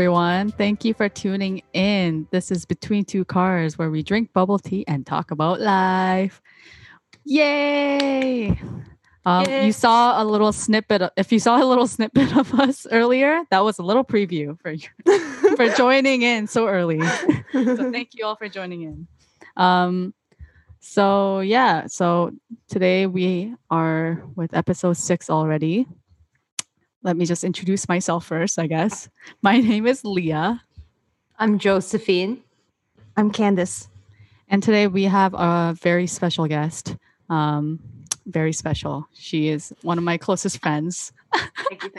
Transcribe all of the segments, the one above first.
Everyone. Thank you for tuning in. This is Between Two Cars, where we drink bubble tea and talk about life. Yay! Um, Yay. You saw a little snippet. Of, if you saw a little snippet of us earlier, that was a little preview for you for joining in so early. so thank you all for joining in. Um, so yeah, so today we are with episode six already. Let me just introduce myself first, I guess. My name is Leah, I'm Josephine. I'm Candace. and today we have a very special guest. Um, very special. She is one of my closest friends. Thank you,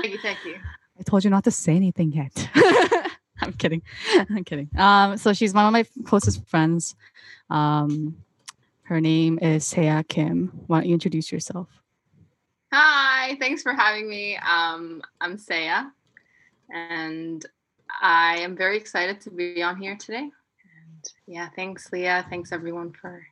thank you, thank you. I told you not to say anything yet. I'm kidding. I'm kidding. Um, so she's one of my closest friends. Um, her name is Seya Kim. Why don't you introduce yourself? Hi, thanks for having me. Um, I'm Saya, and I am very excited to be on here today. And yeah, thanks, Leah. Thanks everyone for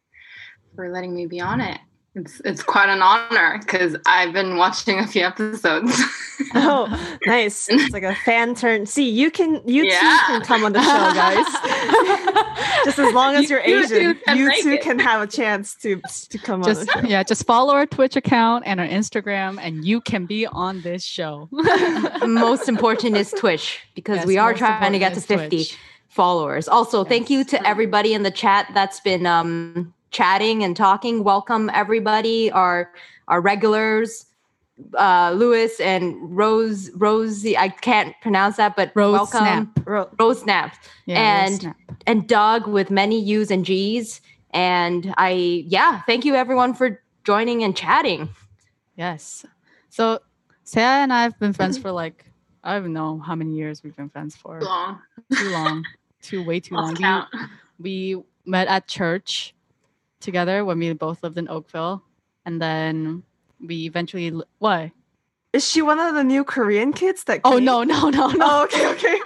for letting me be on it. It's it's quite an honor because I've been watching a few episodes. Oh, nice. It's like a fan turn. See, you can you Yeah. too can come on the show, guys. just as long as You- you're Asian, you make too it. can have a chance to to come Just on the show. yeah, just follow our Twitch account and our Instagram, and you can be on this show. Most important is Twitch because Yes, we are trying to get to 50 Twitch. followers. Also, thank you to everybody in the chat that's been um, chatting and talking. Welcome everybody, our our regulars, uh, Lewis and Rose. Rosie, I can't pronounce that, but Rose welcome Snap. Ro- Rose Snap Yeah, And- Rose Snap. and Doug with many U's and G's. And I, yeah, thank you everyone for joining and chatting. yes. So Seya and I have been friends for like I don't know how many years we've been friends for. Long, Too long. too way too long. We- we met at church together when we both lived in Oakville, and then we eventually li- what? Is she one of the new Korean kids that Oh no no no no! Oh, okay, okay.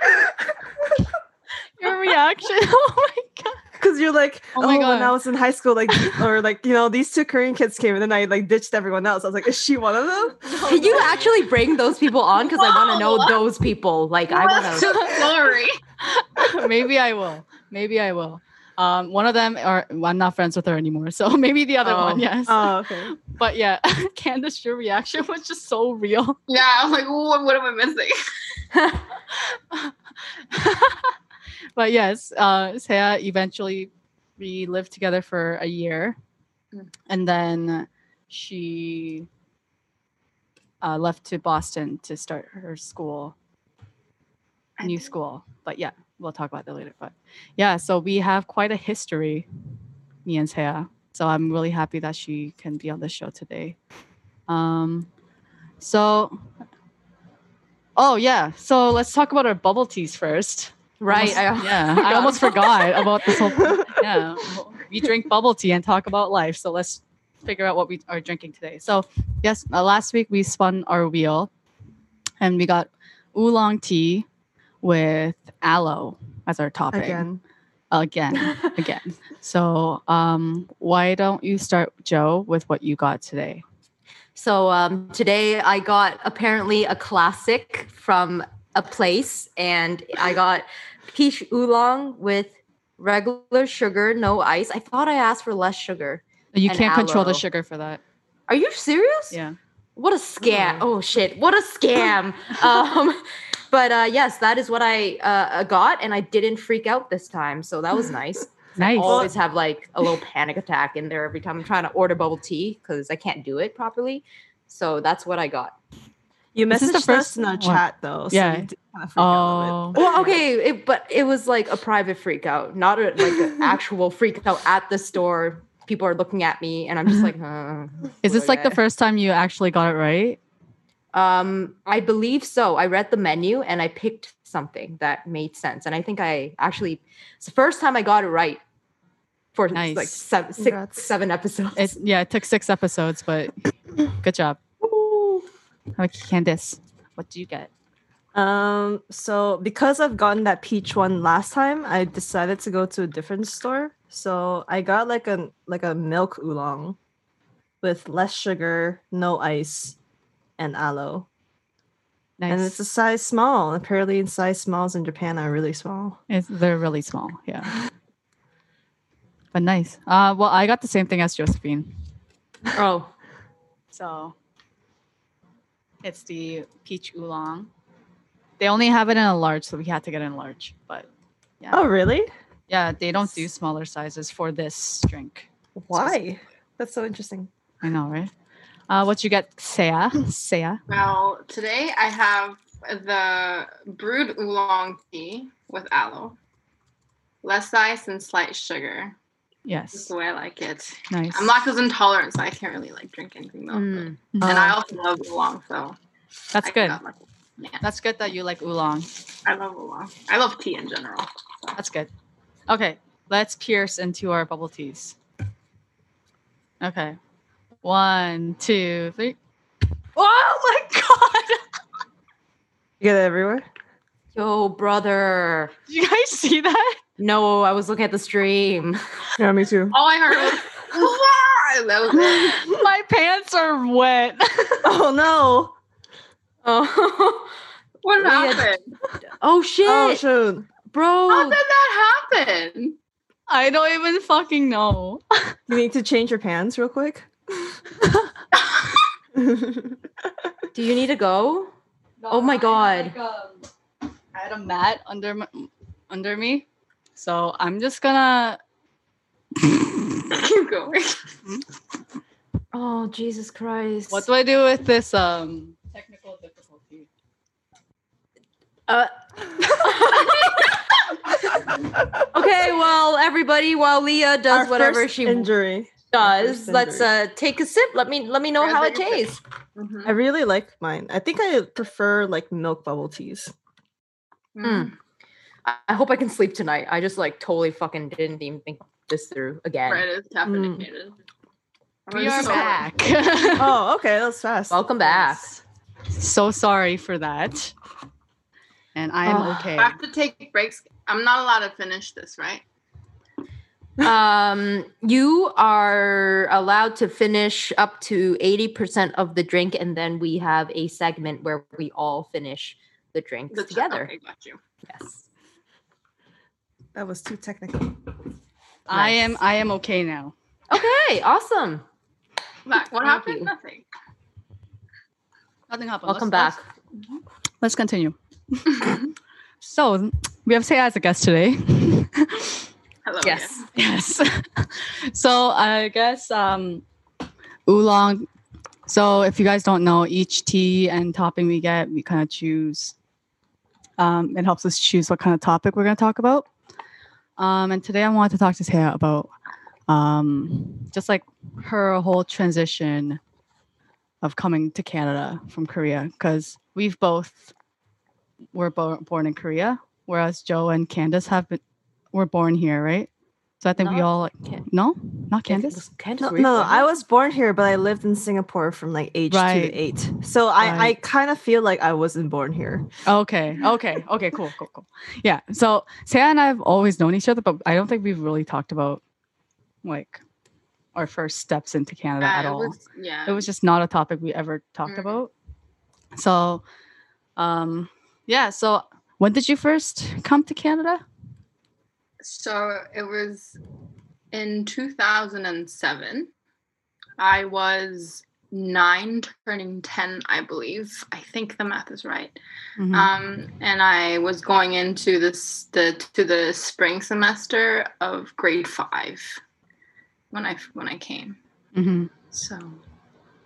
Your reaction! Oh my god! Because you're like, Oh oh, my when I was in high school, like, or like, you know, these two Korean kids came, and then I like ditched everyone else. I was like, is she one of them? Can you actually bring those people on? Because I want to know those people. Like, I want to. the story? maybe I will. Maybe I will. Um, one of them, or I'm not friends with her anymore, so maybe the other Oh. one, yes. Oh, okay. but yeah, Candace, your reaction was just so real. Yeah, I was like, what, what am I missing? but yes, uh, Seya eventually we lived together for a year, Mm. and then she uh, left to Boston to start her school, new school. But yeah, we'll talk about that later. But yeah, so we have quite a history, me and Seya. So I'm really happy that she can be on the show today. Um, so. Oh yeah, so let's talk about our bubble teas first. Right. Almost- I, yeah, I almost forgot about this whole. Yeah, we drink bubble tea and talk about life. So let's figure out what we are drinking today. So yes, uh, last week we spun our wheel, and we got oolong tea with aloe as our topping Again. again, again. So um, why don't you start, Joe, with what you got today? So um, today I got apparently a classic from a place, and I got peach oolong with regular sugar, no ice. I thought I asked for less sugar. You can't control the sugar for that. Are you serious? Yeah. What a scam! Oh shit! What a scam! um, but uh, yes, that is what I uh, got, and I didn't freak out this time, so that was nice. Nice. I always have like a little panic attack in there every time I'm trying to order bubble tea because I can't do it properly. So that's what I got. You This messaged the us first in the chat though. So Yeah. you did kind of freak Oh. bit. Well, okay, it, but it was like a private freak out, not a, like an actual freak out at the store. People are looking at me, and I'm just like, huh, Is this like the first time you actually got it right? Um, I believe so. I read the menu and I picked something that made sense, and I think I actually it's the first time I got it right for Nice. like seven, six, seven episodes. It's yeah, it took six episodes, but good job. Okay, Candace, what do you get? Um, so because I've gotten that peach one last time, I decided to go to a different store. So I got like a like a milk oolong with less sugar, no ice, and aloe. Nice. and it's a size small. Apparently, in size smalls in Japan are really small. It's, they're really small. Yeah. But nice. Uh, well, I got the same thing as Josephine. Oh, So it's the peach oolong. They only have it in a large, so we had to get it in large. But yeah, Oh, really? yeah, they don't do smaller sizes for this drink. Why? That's so interesting. I know, right? Uh, what you get, Saya? Saya. Well, today I have the brewed oolong tea with aloe, less ice and slight sugar. Yes, that's the way I like it. nice. I'm lactose intolerant, so I can't really like drink anything milk. mm. And I Uh, also love oolong, so That's I good. yeah, That's good that you like oolong. I love oolong. I love tea in general. That's good. Okay, let's pierce into our bubble teas. Okay, one, two, three. Oh my god! You get it everywhere. yo, brother. Did you guys see that? No, I was looking at the stream. Yeah, me too. All I heard was, that was my pants are wet. Oh no! Oh, oh. What Leah- happened? oh shit, Oh shoot! bro. How did that happen? I don't even fucking know. You need to change your pants real quick. Do you need to go? Oh my God. I had a mat under my, under me, so I'm just gonna. Keep going. Oh Jesus Christ! What do I do with this um technical difficulty? Uh, okay, well, everybody, while Leah does Our whatever first she injury. Does, first let's uh take a sip. Let me let me know Yeah, how it take a sip. tastes. Mhm. I really like mine. I think I prefer like milk bubble teas. Hmm. I, I hope I can sleep tonight. I just like totally fucking didn't even think this through again. Right, it's caffeinated. We are so- back. Oh, okay, that's fast. Welcome back. so sorry for that. And I am Oh. okay. I have to take breaks. I'm not allowed to finish this, right? Um, you are allowed to finish up to 80% of the drink, and then we have a segment where we all finish the drinks The together. Okay, got you. Yes. That was too technical. I am I am okay now. Okay, awesome. Back. What Thank happened? you. Nothing. Nothing happened. Welcome Let's- back. Let's, let's continue. so we have Say as a guest today. Hello. Yes. yes. so I guess um oolong. So if you guys don't know, each tea and topping we get, we kind of choose. Um, it helps us choose what kind of topic we're going to talk about. Um, and today I wanted to talk to Taya about um, just like her whole transition of coming to Canada from Korea because we've both were bo- born in Korea, whereas Joe and Candace have been were born here, right? So I think we all like Can- no, not Candace. Candace, No, no, I was born here, but I lived in Singapore from like age two to eight. So I, I kind of feel like I wasn't born here. Okay, okay, okay, cool, cool, cool. Yeah. So Saya and I have always known each other, but I don't think we've really talked about like our first steps into Canada Yeah, at all. was- yeah. it was just not a topic we ever talked Mm. about. So, um, yeah. So when did you first come to Canada? So it was in 2007. I was nine, turning 10, I believe. I think the math is right. Mhm. Um, and I was going into this the to the spring semester of grade five when I when I came. Mhm. So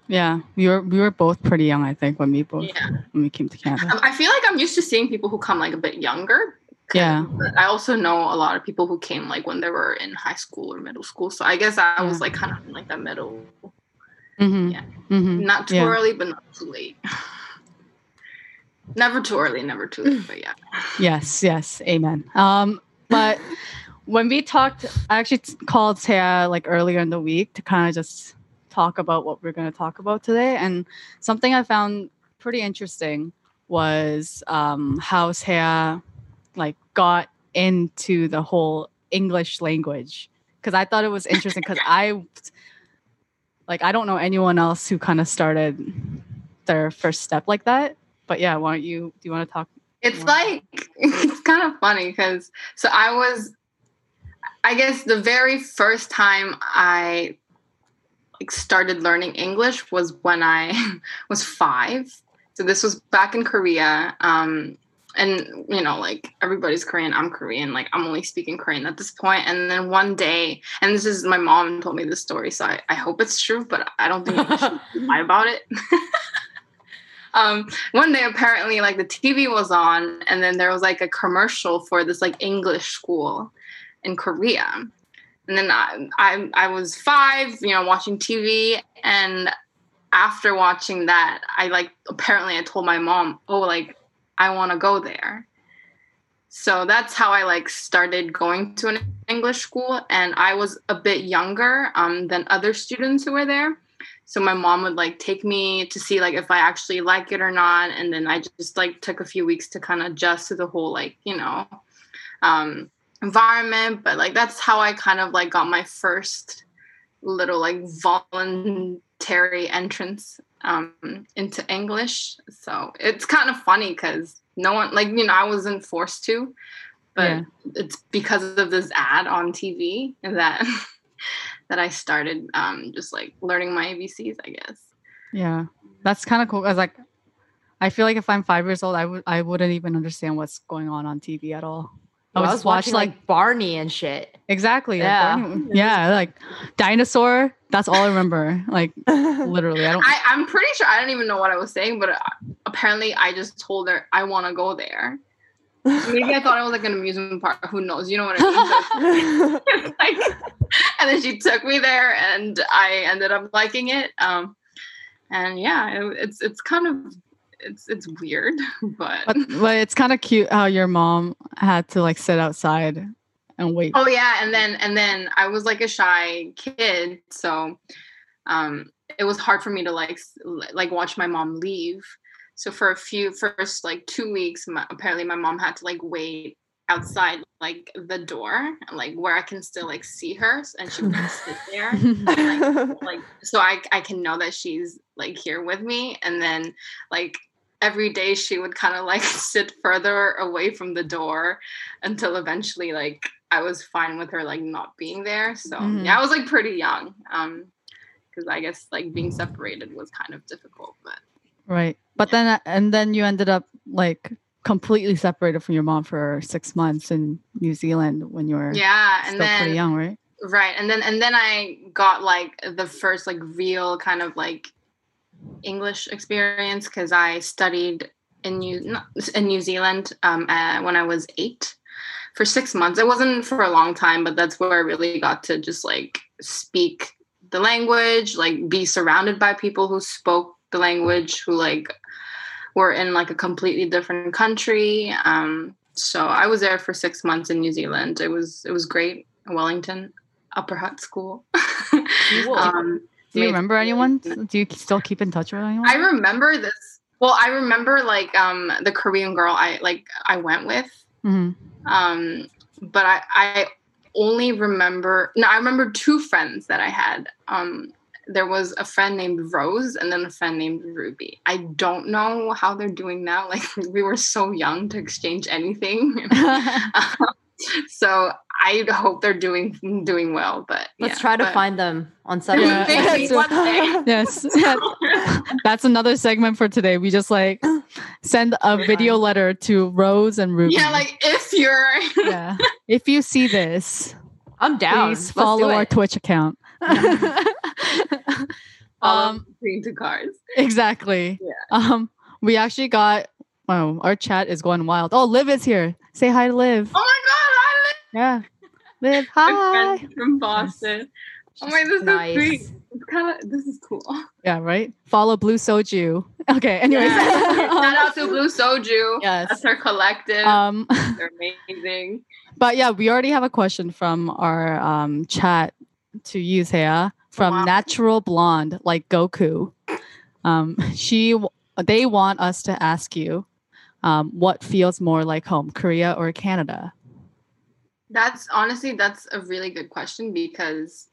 Yeah, we were we were both pretty young, I think, when we both yeah, when we came to Canada. Um, I feel like I'm used to seeing people who come like a bit younger. Yeah. I also know a lot of people who came like when they were in high school or middle school. So I guess I was like kind of in like that middle, Mm-hmm. Yeah. Mm-hmm. not too Yeah. early, but not too late. never too early, never too late. But yeah, Yes, yes, amen. Um, but when we talked, I actually t- called Taya like earlier in the week to kind of just talk about what we're going to talk about today, and something I found pretty interesting was um, how Taya like got into the whole English language because I thought it was interesting because I like I don't know anyone else who kind of started their first step like that but yeah, why don't you? Do you want to talk? It's like it's kind of funny because so I was, I guess the very first time I like started learning English was when I was five. So this was back in Korea. Um, and you know, like everybody's Korean, I'm Korean. Like I'm only speaking Korean at this point. And then one day, and this is my mom told me this story, so I, I hope it's true, but I don't think I should lie about it. um, one day apparently like the TV was on and then there was like a commercial for this like English school in Korea. And then I, I I was five, you know, watching TV and after watching that, I like apparently I told my mom, oh like I want to go there. So that's how I like started going to an English school and I was a bit younger um, than other students who were there so my mom would like take me to see like if i actually like it or not and then i just like took a few weeks to kind of adjust to the whole like you know um environment but like that's how i kind of like got my first little like voluntary entrance um into english so it's kind of funny because no one like you know i wasn't forced to but Yeah. it's because of this ad on tv that that I started um, just like learning my ABCs, I guess. Yeah, that's kind of cool. I was like, I feel like if I'm five years old, I would I wouldn't even understand what's going on on TV at all. I was just watch, watching like Barney and shit. exactly, like, Yeah. Barney- yeah, like dinosaur. That's all I remember. Like literally, I don't. I, I'm pretty sure I don't even know what I was saying, but uh, apparently I just told her I want to go there. Maybe I thought it was like an amusement park. Who knows? You know what I mean? Like, and then she took me there, and I ended up liking it. Um, and yeah, it, it's it's kind of it's it's weird, but but, but it's kind of cute how your mom had to like sit outside and wait. Oh yeah, and then and then I was like a shy kid, so um it was hard for me to like like watch my mom leave. So for a few first like 2 weeks my, apparently my mom had to like wait outside like the door like where I can still like see her and she would just sit there like so I I can know that she's like here with me and then like every day she would kind of like sit further away from the door until eventually like I was fine with her like not being there so Mhm. yeah I was like pretty young um because I guess like being separated was kind of difficult but Right. But then and then you ended up like completely separated from your mom for six months in New Zealand when you were yeah still and then pretty young, right? right and then and then i got like the first like real kind of like english experience because i studied in new in new zealand um uh, when i was eight for six months. It wasn't for a long time but that's where i really got to just like speak the language like be surrounded by people who spoke the language who like were in like a completely different country. Um so i was there for six months in new zealand. It was it was great. Wellington Upper Hutt school. Um Do you remember anyone? Do you still keep in touch with anyone? i remember this well i remember like um the korean girl i like i went with Mhm. um but i i only remember no i remember two friends that i had um there was a friend named rose and then a friend named ruby i don't know how they're doing now like we were so young to exchange anything so i hope they're doing doing well but Let's yeah, try to but- find them on Sunday. One day. yes. That's another segment for today. We just like send a video letter to Rose and Ruby. yeah like if you're yeah. If you see this, I'm down. please follow do our. Twitch account. um, green to cars exactly. Yeah. Um, we actually got. Wow, our chat is going wild. Oh, Liv is here. Say hi to Liv. oh my god i Yeah, Liv. Hi. friend from Boston. Oh my, this Nice. is sweet. It's kind of this is cool. Yeah, right. Follow Blue Soju. Okay. Anyways. Yeah. Shout out to Blue Soju. Yes. That's her collective. Um, They're amazing. but yeah, we already have a question from our um, chat to you, Thea, from Wow. Natural Blonde, like Goku. Um, she, they want us to ask you, um, what feels more like home, Korea or Canada? That's honestly that's a really good question because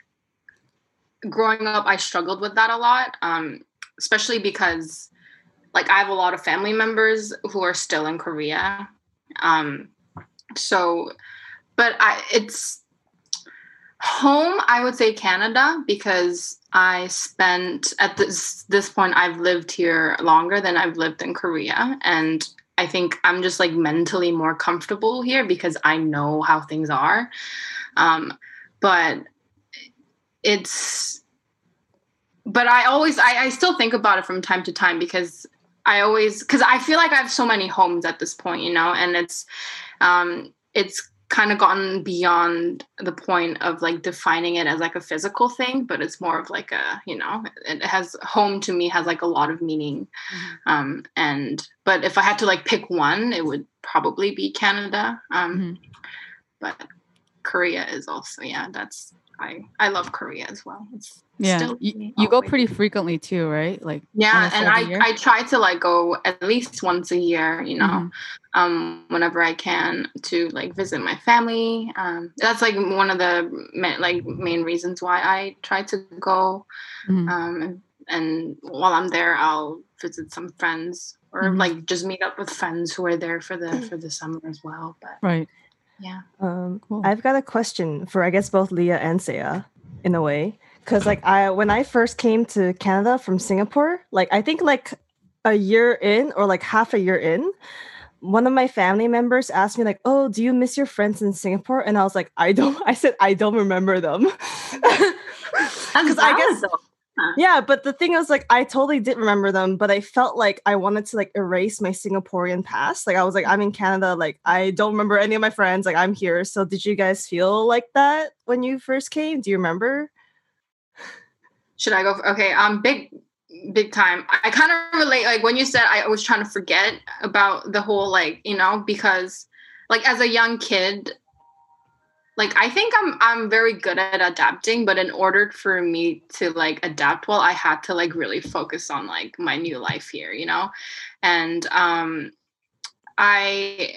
growing up I struggled with that a lot. Um, especially because like I have a lot of family members who are still in Korea. Um, so, but I it's home. I would say Canada because I spent at this this point I've lived here longer than I've lived in Korea, and I think I'm just like mentally more comfortable here because I know how things are. Um, but it's but I always I, I still think about it from time to time because I always because I feel like I have so many homes at this point, you know, and it's um it's kind of gotten beyond the point of like defining it as like a physical thing but it's more of like a you know it has home to me has like a lot of meaning mm-hmm. um and but if i had to like pick one it would probably be canada um mm-hmm. but korea is also yeah that's i i love korea as well. It's yeah you, you go pretty frequently too right? Like yeah and i i try to like go at least once a year you know mm-hmm. um whenever i can to like visit my family. Um that's like one of the ma- like main reasons why i try to go. Mm-hmm. um and, while i'm there i'll visit some friends or mm-hmm. like just meet up with friends who are there for the for the summer as well but right yeah um cool. i've got a question for i guess both leah and saya in a way because like I when I first came to Canada from Singapore, like I think like a year in or like half a year in, one of my family members asked me like, "Oh, do you miss your friends in Singapore?" And I was like, "I don't." I said, "I don't remember them." Because I guess. Yeah, but the thing is, like, I totally did remember them, but I felt like I wanted to like erase my Singaporean past. Like, I was like, I'm in Canada. Like, I don't remember any of my friends. Like, I'm here. So, did you guys feel like that when you first came? Do you remember? should I go? For, okay, um, big, big time. I kind of relate. Like when you said, I was trying to forget about the whole, like you know, because like as a young kid, like I think I'm I'm very good at adapting, but in order for me to like adapt well, I had to like really focus on like my new life here, you know, and um, I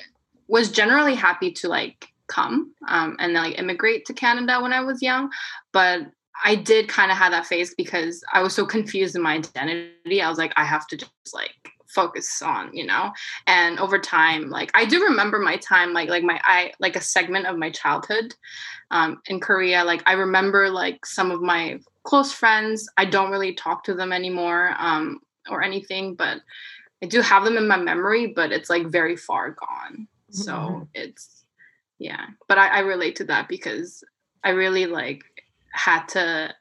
was generally happy to like come um, and like immigrate to Canada when I was young, but I did kind of have that phase because I was so confused in my identity. I was like, I have to just like focus on, you know. And over time, like I do remember my time, like like my I like a segment of my childhood um, in Korea. Like I remember like some of my close friends. I don't really talk to them anymore um, or anything, but I do have them in my memory. But it's like very far gone. So mm-hmm. it's yeah. But I, I relate to that because I really like had to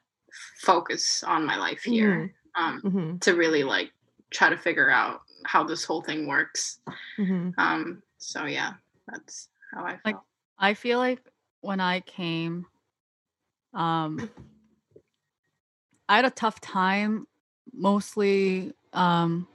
focus on my life here mm-hmm. Um, mm-hmm. to really like try to figure out how this whole thing works. Mm-hmm. Um, so yeah, that's how I felt. Like I feel like when I came, um, I had a tough time, mostly um,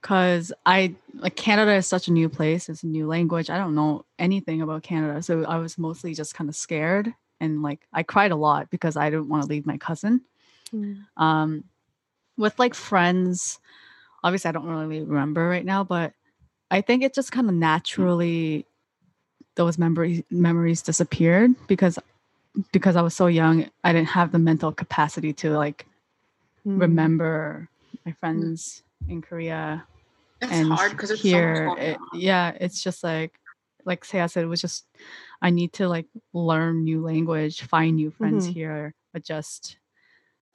because I like Canada is such a new place. It's a new language. I don't know anything about Canada, so I was mostly just kind of scared and like I cried a lot because I didn't want to leave my cousin. Mm. Um, with like friends, obviously I don't really remember right now, but I think it just kind of naturally those memories memories disappeared because because I was so young, I didn't have the mental capacity to like mm. remember my friends mm. in Korea. It's and hard because here, so it, yeah, it's just like like say I said, it was just I need to like learn new language, find new friends mm-hmm. here, adjust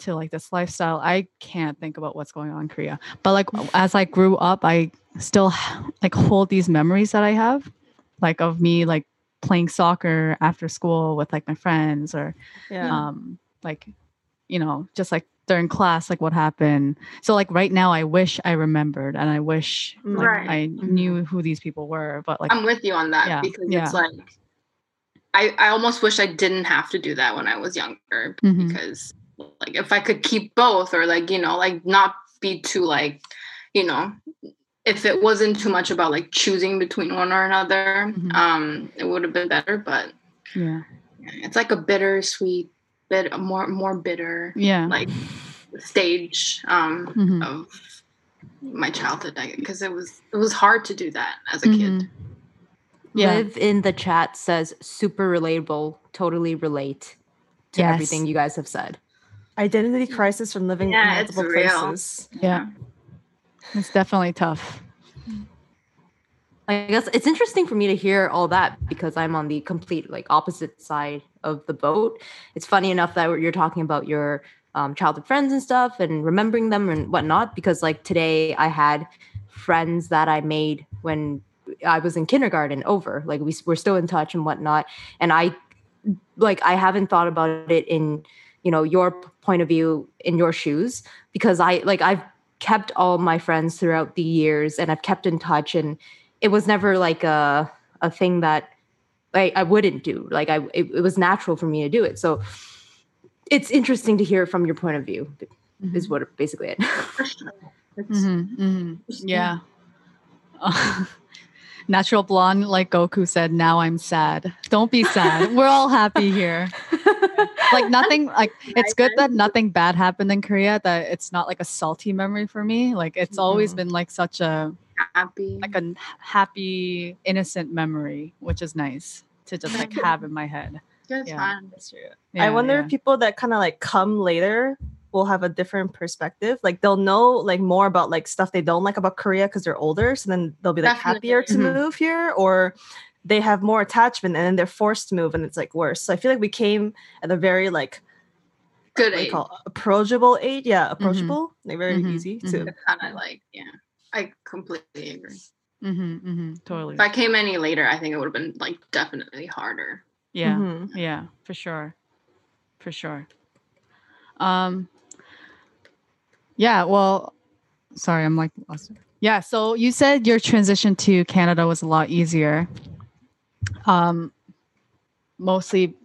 to like this lifestyle. I can't think about what's going on in Korea. But like as I grew up, I still like hold these memories that I have, like of me like playing soccer after school with like my friends or yeah. um like you know, just like during class, like what happened. So like right now I wish I remembered and I wish like right. I knew mm-hmm. who these people were. But like I'm with you on that yeah, because yeah. it's like I, I almost wish I didn't have to do that when I was younger mm-hmm. because like if I could keep both or like, you know, like not be too like, you know, if it wasn't too much about like choosing between one or another, mm-hmm. um, it would have been better. But yeah, it's like a bittersweet bit more more bitter, yeah, like stage um mm-hmm. of my childhood because it was it was hard to do that as a kid. Mm-hmm yeah. Liv in the chat says super relatable, totally relate to yes. everything you guys have said. Identity crisis from living yeah, in multiple places. Yeah. It's definitely tough. I guess it's interesting for me to hear all that because I'm on the complete like opposite side of the boat. It's funny enough that you're talking about your um, childhood friends and stuff and remembering them and whatnot because like today I had friends that I made when I was in kindergarten over like we we're still in touch and whatnot and I like I haven't thought about it in you know your point of view in your shoes because I like I've kept all my friends throughout the years and I've kept in touch and it was never like a a thing that I, I wouldn't do. Like I it, it was natural for me to do it. So it's interesting to hear from your point of view Mm-hmm. is what basically it. Mhm, mhm. Yeah. Natural blonde, like Goku said, now I'm sad. Don't be sad. We're all happy here. Like nothing like it's good that nothing bad happened in Korea, that it's not like a salty memory for me. Like it's always Mhm. been like such a Happy. like a happy, innocent memory, which is nice to just like have in my head. Good Yeah. time. That's true. Yeah, I wonder yeah. if people that kind of like come later will have a different perspective. Like they'll know like more about like stuff they don't like about Korea because they're older. So then they'll be like Definitely. happier to Mhm. move here, or they have more attachment and then they're forced to move and it's like worse. So I feel like we came at a very like Good what age. call approachable age. Yeah, approachable. Like very Mhm, easy mhm. to. Kind of like yeah. I completely agree. Mhm, mhm, totally. If I came any later, I think it would have been like definitely harder. Yeah. Yeah, for sure. For sure. Um Yeah, well sorry, I'm like lost. Yeah, so you said your transition to Canada was a lot easier. Um mostly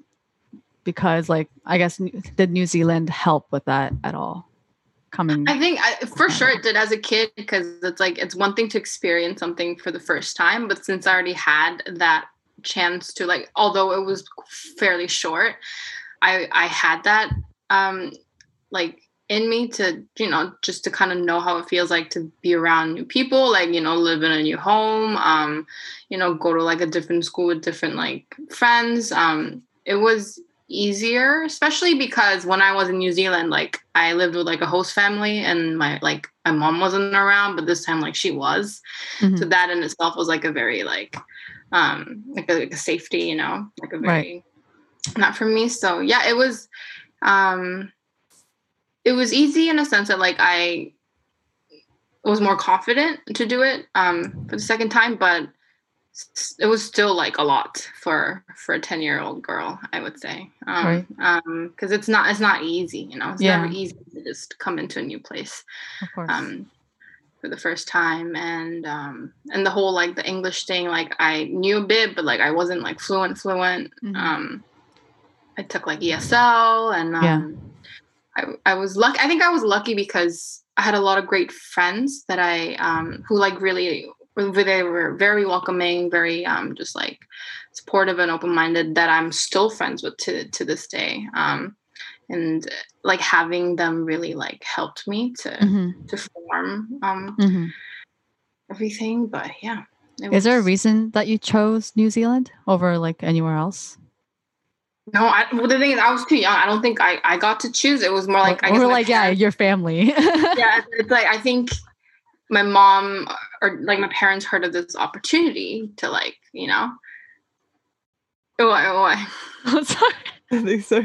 because like I guess did New Zealand help with that at all? Coming I think I, for sure it did as a kid because it's like it's one thing to experience something for the first time, but since I already had that chance to like, although it was fairly short, I I had that um like in me to you know just to kind of know how it feels like to be around new people like you know live in a new home um you know go to like a different school with different like friends. Um it was easier especially because when i was in new zealand like i lived with like a host family and my like my mom wasn't around but this time like she was. Mhm. so that in itself was like a very like um like a, like a safety you know like a very not for me. So yeah it was um it was easy in a sense that like i was more confident to do it um for the second time but it was still like a lot for for a 10 year old girl i would say um Right. um because it's not it's not easy you know it's Yeah. never easy to just come into a new place of course. um for the first time and um and the whole like the english thing like i knew a bit but like i wasn't like fluent fluent Mhm. um i took like esl and um Yeah. I, I was lucky i think i was lucky because i had a lot of great friends that i um who like really they were very welcoming very um just like supportive and open-minded that i'm still friends with to to this day um and like having them really like helped me to Mhm, to form um mhm. everything but yeah Is there a reason that you chose New Zealand over like anywhere else? No I, well, the thing is i was too young i don't think i i got to choose it was more like i guess or my like yeah, your family. yeah it's like i think my mom or like my parents heard of this opportunity to like you know oh, what what oh, I'm sorry. I think so.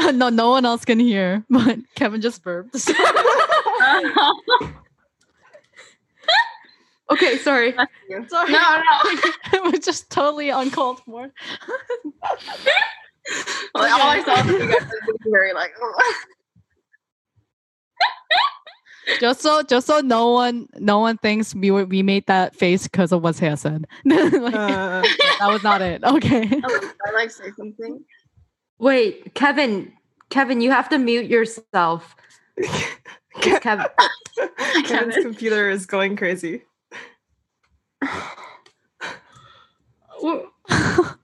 no, no, no one else can hear, but Kevin just burped. okay, sorry. Sorry. no no it was just totally uncalled for. Like, all i saw was you guys was very like Just so, just so no one, no one thinks we were, we made that face because of what Saya said. Like, Uh, that was not it. Okay. i like say something Wait, Kevin, Kevin, you have to mute yourself. Ke- Kevin, Kevin's computer is going crazy.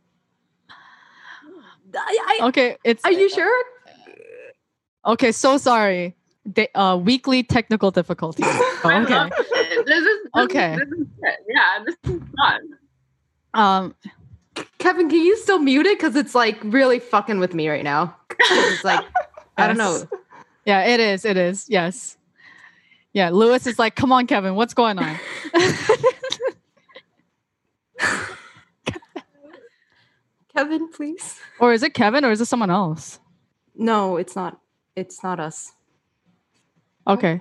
I, I, okay, it's are you sure? okay. So sorry. They, uh, weekly technical difficulties. Oh, okay. love. This is this Okay. Is, this is it. Yeah, this is fun. Um, Kevin, can you still mute it? Because it's like really fucking with me right now. It's like, I don't know. Yeah, it is. It is. Yes. Yeah, Lewis is like, come on, Kevin, what's going on? Kevin, please. or is it Kevin or is it someone else? No, it's not. It's not us. Okay.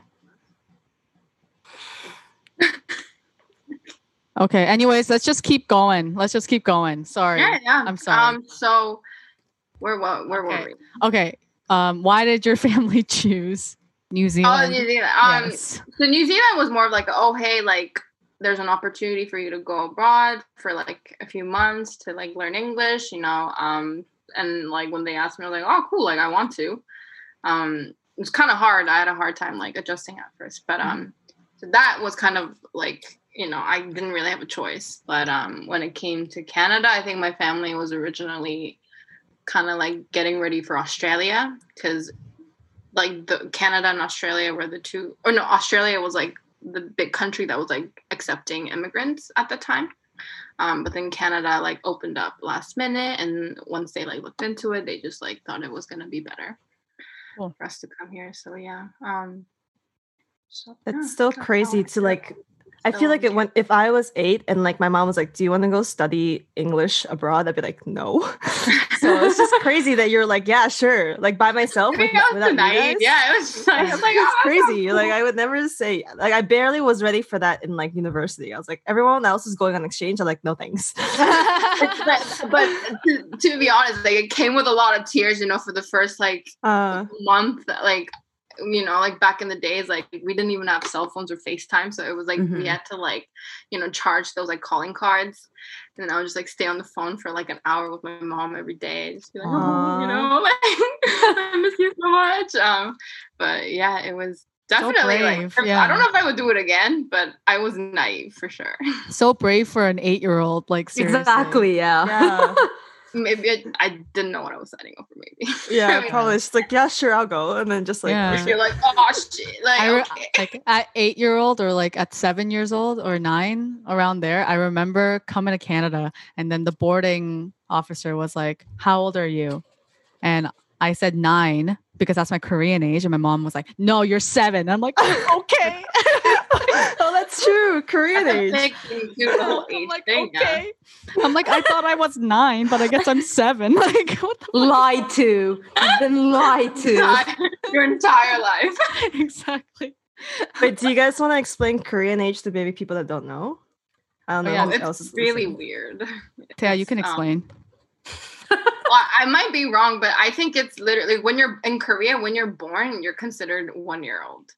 okay. Anyways, let's just keep going. Let's just keep going. Sorry. Yeah, yeah. I'm sorry. Um, so where where, where Okay. were we? Okay. Um, why did your family choose New Zealand? Oh, New Zealand. Um, yes. so New Zealand was more of like, oh hey, like there's an opportunity for you to go abroad for like a few months to like learn English, you know. Um, and like when they asked me, I was like, oh cool, like I want to. Um, it was kind of hard. I had a hard time like adjusting at first, but um, so that was kind of like you know I didn't really have a choice. But um, when it came to Canada, I think my family was originally kind of like getting ready for Australia because like the Canada and Australia were the two or no Australia was like the big country that was like accepting immigrants at the time. Um, but then Canada like opened up last minute and once they like looked into it, they just like thought it was gonna be better Cool. for us to come here. So yeah. Um so, That's yeah, still crazy to like. I feel like it went. If I was eight and like my mom was like, "Do you want to go study English abroad?" I'd be like, "No." so it's just crazy that you're like, "Yeah, sure," like by myself I mean, with, without guys. Yeah, it was just like, was like, it's oh, crazy. Like I would never say like I barely was ready for that in like university. I was like, everyone else is going on exchange. I'm like, no thanks. but, but to, to be honest, like it came with a lot of tears, you know, for the first like Uh, month like you know like back in the days like we didn't even have cell phones or facetime so it was like we Mhm. had to like you know charge those like calling cards and i would just like stay on the phone for like an hour with my mom every day just be like oh you know like i miss you so much um but yeah it was definitely brave, like yeah. i don't know if i would do it again but i was naive for sure so brave for an eight year old. Like, seriously. Exactly. Yeah. yeah, maybe I, I didn't know what i was signing up for maybe. Yeah, I mean, probably. Just like, yeah, sure, I'll go, and then just like, Yeah. you're like oh shit like I re- okay. like at eight year old or like at seven years old or nine around there i remember coming to canada and then the boarding officer was like how old are you? And i said nine because that's my korean age and my mom was like no you're seven. I'm like okay oh, that's true, Korean age. thing, too, the I'm age like, thing, yeah. okay. I'm like, I thought I was nine, but I guess I'm seven. Like, what the fuck? lied to. You've been lied to. your entire life. exactly. But do you guys want to explain Korean age to maybe people that don't know? I don't Oh, know yeah, It's else is really listening. weird. Taya, you can It's, um, explain. well, I might be wrong, but I think it's literally when you're in Korea, when you're born, you're considered one year old.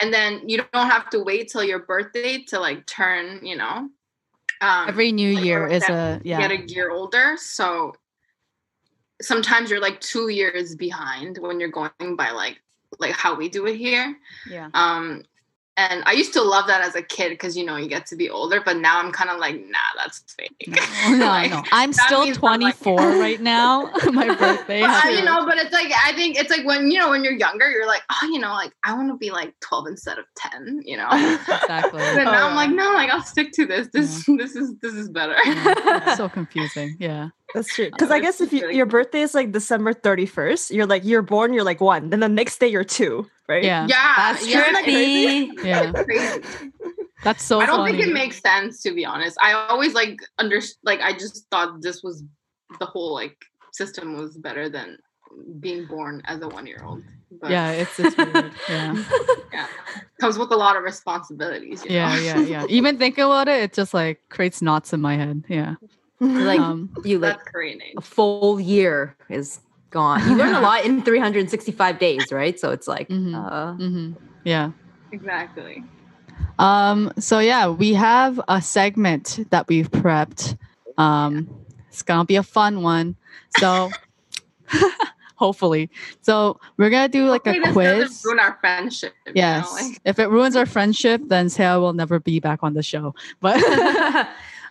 And then you don't have to wait till your birthday to like turn, you know. Um, Every new like, year is a yeah. get a year older. So sometimes you're like two years behind when you're going by like like how we do it here. yeah. Um, and I used to love that as a kid because you know you get to be older, but now I'm kind of like, nah, that's fake. No, no, Like, no. I'm still means I'm like- 24 right now. My birthday. But, you know, but it's like I think it's like when you know when you're younger, you're like, oh, you know, like I want to be like 12 instead of 10, you know. exactly. but now I'm Oh, like, no, like I'll stick to this. This this is this is better. It's so confusing. Yeah. That's true. Because I guess if you, your birthday is like December 31st, you're like, you're born, you're like one. Then the next day you're two, right? Yeah. yeah, That's yeah, crazy? Yeah. it's crazy. That's so I don't funny. think it makes sense to be honest. I always like under like I just thought this was the whole like system was better than being born as a one year old. But yeah, it's, it's weird. Yeah. yeah, comes with a lot of responsibilities. You Yeah, know? yeah, yeah. Even thinking about it, it just like creates knots in my head. Yeah. Like Um, you like That's Korean age. a full year is gone. You learn a lot in 365 days, right? So it's like, Mhm. uh, mhm. Yeah. Exactly. Um, so yeah, we have a segment that we've prepped. Um, it's gonna be a fun one. So hopefully. So we're gonna do like Hopefully a quiz. ruin our friendship. you know, Yes. like- if it ruins our friendship, then Sarah will never be back on the show. But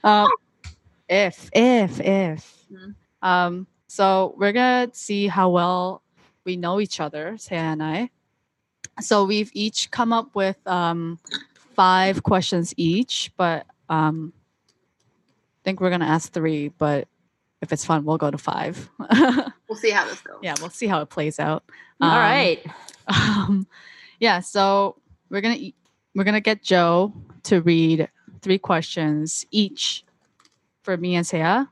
um, if, if, if. Mhm. Um, so we're gonna see how well we know each other, Sarah and I. So we've each come up with um, five questions each, but um, I think we're gonna ask three. But if it's fun, we'll go to five. we'll see how this goes. yeah, we'll see how it plays out. all Um, right. um, yeah, so we're gonna e- we're gonna get Joe to read three questions each for me and Seya.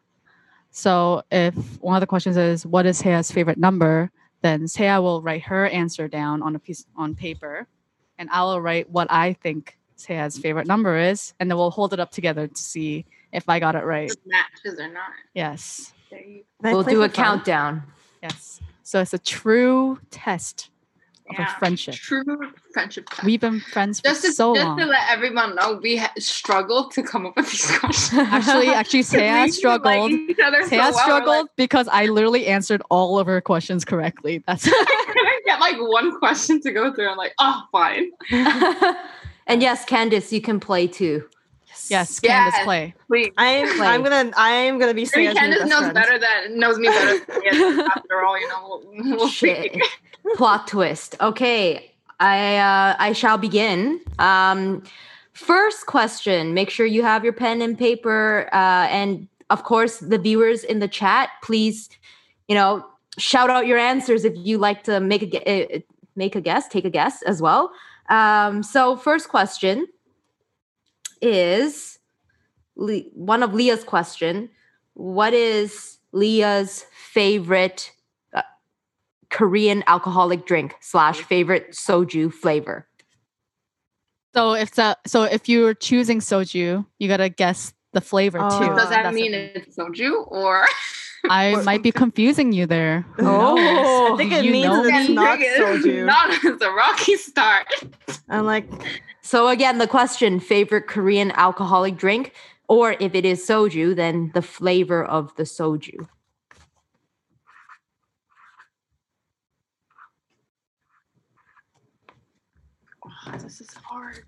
So if one of the questions is what is Seya's favorite number, then Seya will write her answer down on a piece on paper, and I will write what I think Seya's favorite number is, and then we'll hold it up together to see if I got it right. It matches or not. Yes, There you Can I We'll do a fun? countdown. yes. So it's a true test of Yeah. a friendship. True friendship. test. We've been friends for just to, so just long. to let everyone know, we ha- struggled to come up with these questions. Actually, actually, We Seya like struggled. each so Seya well. We're struggled because I literally answered all of her questions correctly. That's Like, can I get like one question to go through? I'm like, oh, fine. and yes, Candace, you can play too. yes, Candace Yes. play. Please. I'm Play. I'm gonna I'm gonna be I mean, Saya's new Candace knows friend. better than knows me better. Than. After all, you know, we'll, we'll Shit. Plot twist. Okay, I uh, I shall begin. Um, first question. Make sure you have your pen and paper, uh, and of course, the viewers in the chat. Please, you know, shout out your answers if you like to make a uh, make a guess, take a guess as well. Um, so, first question is one of Leah's question. What is Leah's favorite Korean alcoholic drink slash favorite soju flavor? So if the so if you're choosing soju, you gotta guess the flavor Oh. too. Does that That's mean thing. it's soju or? I Or- might be confusing you there. Who Oh. I think it You means know it's me? not soju. Not it's a rocky start. I'm like, So again, the question: favorite Korean alcoholic drink, or if it is soju, then the flavor of the soju. Oh, this is hard.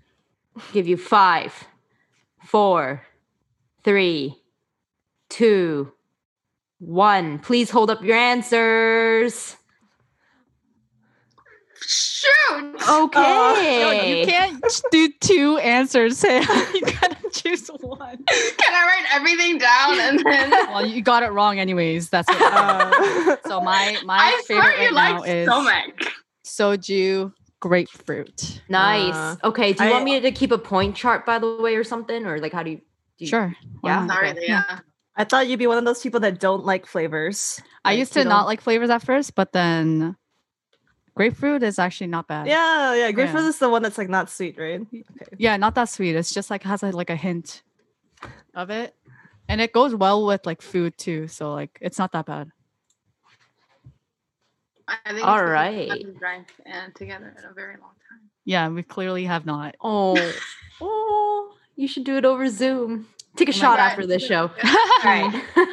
Give you five, four, three, two, one. Please hold up your answers. Shoot! Okay. You can't do two answers. you gotta choose one. Can I write everything down and then? Well, you got it wrong anyways. That's what. uh, so my my I favorite swear you right now like is stomach. soju grapefruit. Nice. Uh, okay. Do you I- want me to keep a point chart, by the way, or something, or like how do you? Do you Sure. why Yeah, not? Sorry, okay. Leah. I thought you'd be one of those people that don't like flavors. I Like, used to not don't- like flavors at first, but then grapefruit is actually not bad. Yeah, yeah. Grapefruit Yeah. is the one that's like not sweet, right? Okay. Yeah, not that sweet. It's just like has a, like a hint of it, and it goes well with like food too. So like it's not that bad. I think it's All because we haven't drank and together in a very long time. Yeah, we clearly have not. Oh, oh, you should do it over Zoom. Take a Oh shot God. after this show. Yeah. All right.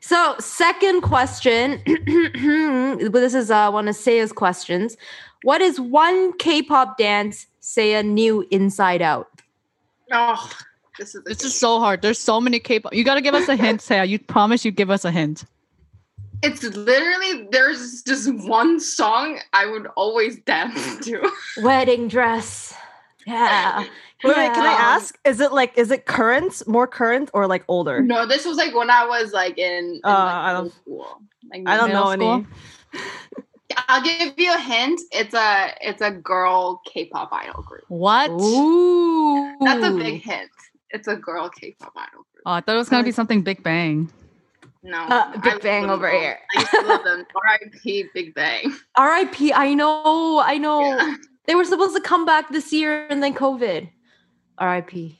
so, second question. this is uh, one of Saya's questions. What is one K-pop dance Saya knew inside out? Oh, this is This is so hard. There's so many K-pop. You gotta give us a hint, Saya. You promise you give us a hint. It's literally there's just one song I would always dance to. Wedding dress. Yeah. Wait, wait, can I ask? Is it like is it current, more current, or like older? No, this was like when I was like in, in Uh, like, I don't- school. Like, I don't Middle know any. I'll give you a hint. It's a it's a girl K-pop idol group. What? Ooh. That's a big hint. It's a girl K-pop idol group. Oh, I thought it was gonna be something Big Bang. No, Uh, Big I Bang over them. here. I used to love them. R.I.P. Big Bang. R.I.P. I know. I know. Yeah. They were supposed to come back this year and then COVID. R.I.P.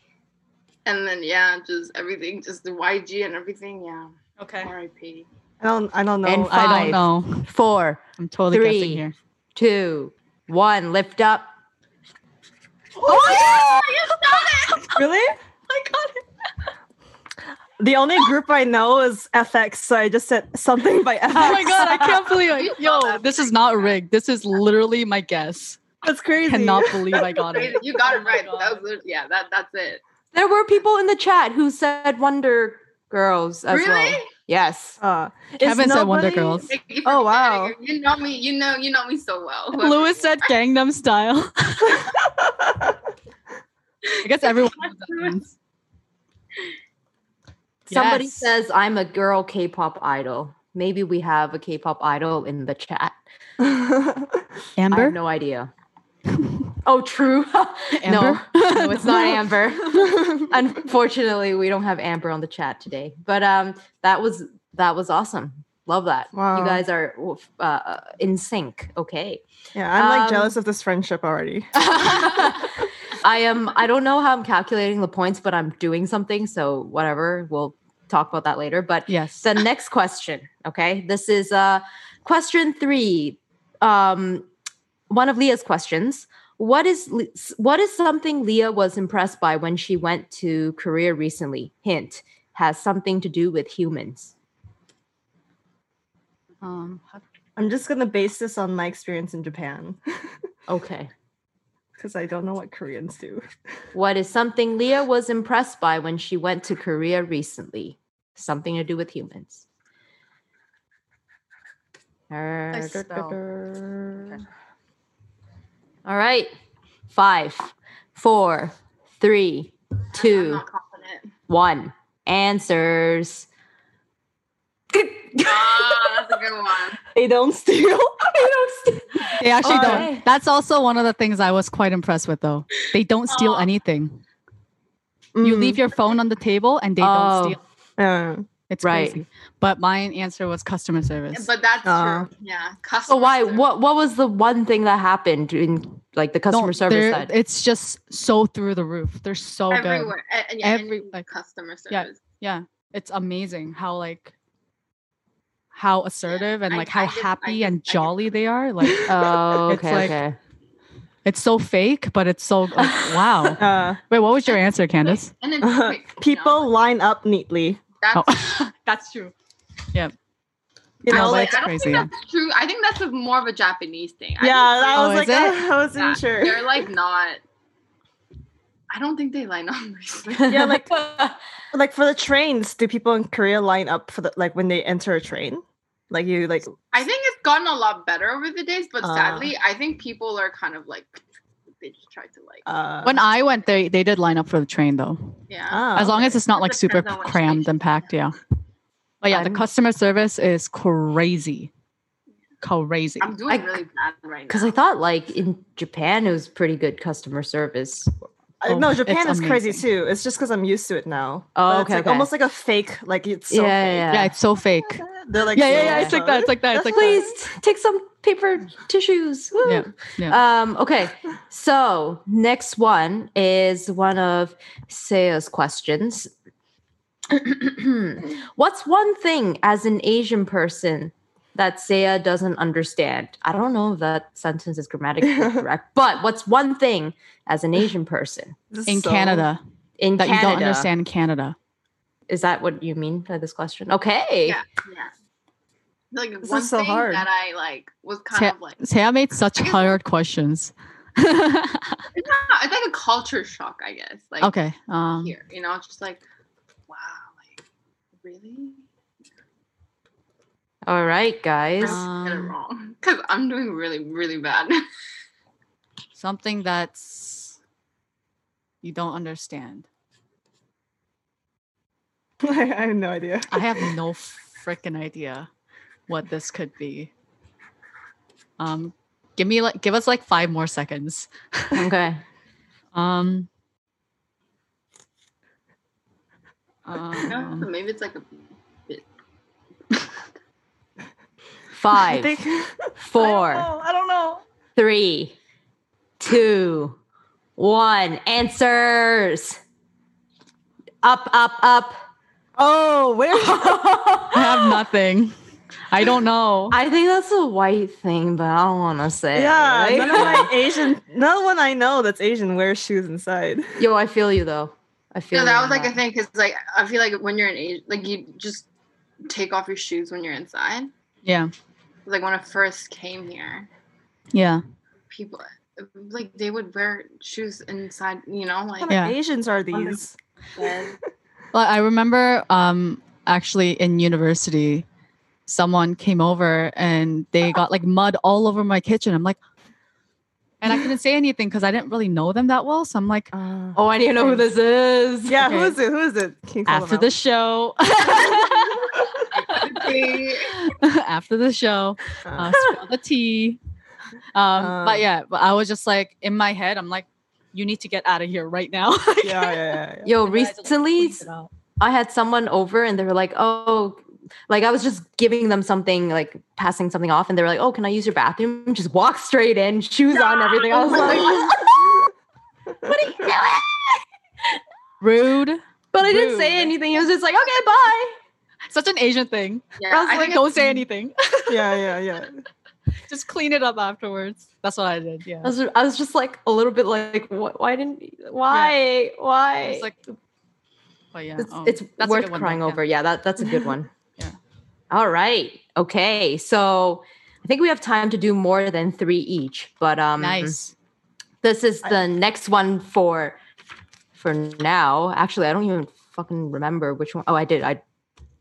And then yeah, just everything, just the YG and everything. Yeah, Okay. R.I.P. I don't. I don't know. And I Five. don't know. Four, I'm totally Three. guessing here. two, one. Lift up. Oh, you got it! really? I got it. The only group I know is f(x), so I just said something by f(x). Oh my god, I can't believe it. Yo, this is not rigged. This is literally my guess. That's crazy. Cannot believe I got it. You got Oh it right. God. That was yeah. That that's it. There were people in the chat who said Wonder Girls as really? well. Yes. Uh, is Kevin said Wonder Girls. Thank you for Oh, wow. You know me. You know. You know me so well. Lewis said. Gangnam Style. I guess everyone knows that Lewis. means. Somebody Yes. says I'm a girl K-pop idol. Maybe we have a K-pop idol in the chat. Amber. I have no idea. Oh, true. Amber? No, no, it's not Amber. Unfortunately, we don't have Amber on the chat today. But um, that was that was awesome. Love that. Wow. You guys are uh, in sync. Okay. Yeah, I'm like Um, jealous of this friendship already. I am. I don't know how I'm calculating the points, but I'm doing something. So whatever. We'll talk about that later. But Yes. the next question. Okay, this is uh question three. Um, one of Leah's questions. What is what is something Leah was impressed by when she went to Korea recently? Hint has something to do with humans. Um, I'm just gonna base this on my experience in Japan Okay. Because I don't know what Koreans do. What is something Leah was impressed by when she went to Korea recently? Something to do with humans. spell. All right. Five, four, three, I'm two, not Answers. Ah, that's a good one. They don't steal. they actually Okay. don't. That's also one of the things I was quite impressed with, though. They don't steal Aw. anything. You Mm, leave your phone on the table and they Oh. don't steal. yeah. It's Right. crazy. But my answer was customer service. But that's Uh, true. Yeah. Customer So why? service. What? What was the one thing that happened in like the customer No, service they're- side? It's just so through the roof. They're so good. everywhere? and yeah, Every- any like- customer yeah. Yeah, it's amazing how like how assertive and I- like how I just- I happy just- and I just- jolly they are. Like Oh, It's okay, like- okay. it's so fake, but it's so like, wow. Uh, Wait, what was your answer, Candace? And it's quick, you know, people line up neatly. That's, Oh, that's true. Yeah. You know, but like I don't crazy, think that's true. I think that's a, more of a Japanese thing. I yeah, think I Oh, was is like, it? I wasn't Yeah, sure. They're like not. I don't think they line up. Yeah, like- like for the trains, do people in Korea line up for the like when they enter a train? Like you like I think it's gotten a lot better over the days, but Uh. sadly, I think people are kind of like they just try to like uh When I went, they they did line up for the train though. yeah. ah, as long okay. as it's not like super Depends on which crammed and packed, yeah. But yeah, the I'm- customer service is crazy, crazy. I'm doing I- really bad right now. Because I thought like in Japan it was pretty good customer service. I- no, Oh, Japan it's is crazy too. It's just because I'm used to it now. Oh, okay, It's like okay. almost like a fake. Like it's so Yeah, fake. yeah, yeah, it's so fake. They're like yeah, yeah, so yeah. It's like that. It's like that. It's like that. Please take some paper tissues. Woo. Yeah, yeah. Um, okay. So next one is one of Sea's questions. What's one thing as an Asian person that Saya doesn't understand? I don't know if that sentence is grammatically correct, but what's one thing as an Asian person In so- Canada, in that Canada? you don't understand in Canada. Is that what you mean by this question? Okay. yeah, yeah. Like This one is so thing hard. that I like was kind Sa- of like Saya made such hard questions. it's not it's like a culture shock, I guess. Like okay. Um, here, you know, it's just like wow, like really? All right, guys. I get it Um, wrong because I'm doing really, really bad. something that's you don't understand. I have no idea. I have no freaking idea what this could be. Um, give me like give us like five more seconds. okay. Um. Um, maybe it's like a bit. I Five, I think four, I don't know. I don't know. three, two, one. Answers. Up, up, up. Oh, where? I have nothing. I don't know. I think that's a white thing, but I don't want to say. yeah, it, none of my Asian, no one I know that's Asian wears shoes inside. Yo, I feel you though. I feel Yeah, you that was like a thing because like I feel like when you're in Asia, like you just take off your shoes when you're inside. Yeah. Like when I first came here, Yeah. people like they would wear shoes inside. You know, like Yeah. Asians are these? bed. Well, I remember um actually in university, someone came over and they got like mud all over my kitchen. I'm like, and I couldn't say anything because I didn't really know them that well. So I'm like, Uh, Oh, I need to know who this is. yeah, who okay. is it? Who is it? Can you call after the show, Okay. After the show, uh, spill the tea. Um, Uh. but yeah, but I was just like in my head, I'm like, you need to get out of here right now. Yeah, yeah, yeah. yeah. Yo, And then I just, like, recently squeezed it out. I had someone over and they were like, "Oh, like I was just giving them something, like passing something off, and they were like, "Oh, can I use your bathroom?" Just walk straight in, shoes on, everything. I was like, "What are you doing?" rude. But I didn't say anything. It was just like, "Okay, bye." Such an Asian thing. Yeah, I was like, don't say anything. yeah, yeah, yeah. just clean it up afterwards. That's what I did. Yeah. I was, I was just like a little bit like, "What? Why didn't? Why? Why?" It's like, but yeah, it's, oh, it's that's worth good one, crying yeah. over. Yeah, that that's a good one. Yeah. All right. Okay. So I think we have time to do more than three each, but um, Nice. This is the next one for for now. Actually, I don't even fucking remember which one. Oh, I did. I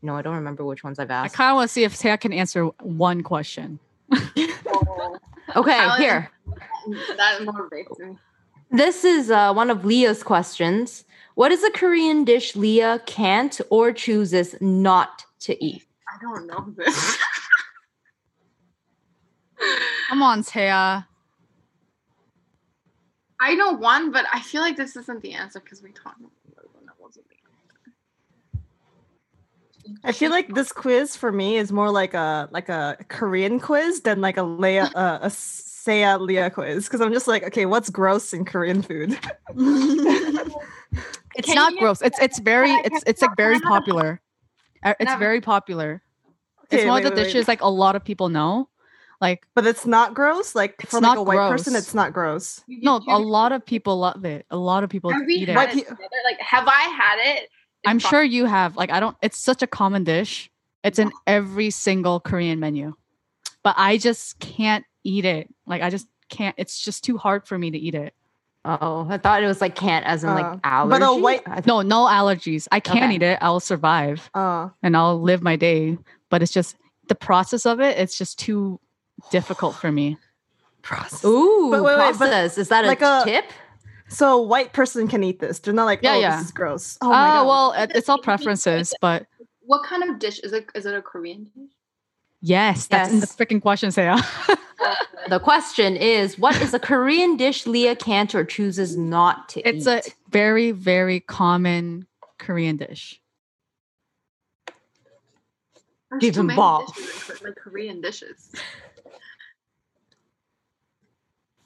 no, I don't remember which ones I've asked. I kind of want to see if Taya can answer one question. Okay, Alan- here. that motivates me. This is uh, one of Leah's questions. What is a Korean dish Leah can't or chooses not to eat? I don't know this. Come on, Taya. I know one, but I feel like this isn't the answer because we talked about the other one that wasn't the answer. I feel like this quiz for me is more like a like a Korean quiz than like a Leia uh, a Seiya Leah quiz because I'm just like, okay, what's gross in Korean food? It's Can not you- gross. It's it's very it's it's like very can I have a- popular. Uh, It's very popular. It's one wait, of the wait, wait. dishes like a lot of people know. Like But it's not gross. Like It's for like not a white person, it's not gross. No, a lot of people love it. A lot of people Have we eat had it. It pe- Like, have I had it? It's I'm sure you have. Like I don't. It's such a common dish. It's in every single Korean menu, but I just can't eat it. Like I just can't. It's just too hard for me to eat it. Oh, I thought it was like can't as in Uh, like allergy. but a white- th- No, no allergies. I can Okay. eat it. I'll survive Uh, and I'll live my day. But it's just the process of it. It's just too difficult for me. Process. Ooh, But wait, wait, but process. is that a a- tip? So white person can eat this. They're not like, Yeah, oh, yeah. this is gross. Oh my oh, god. well, it's all preferences. But What kind of dish is it? Is it a Korean dish? yes, that's in the freaking question, Saya. The question is, what is a Korean dish Leah can't or chooses not to it's eat? a very, very common Korean dish. There's Give too him many balls. dishes, like, like Korean dishes.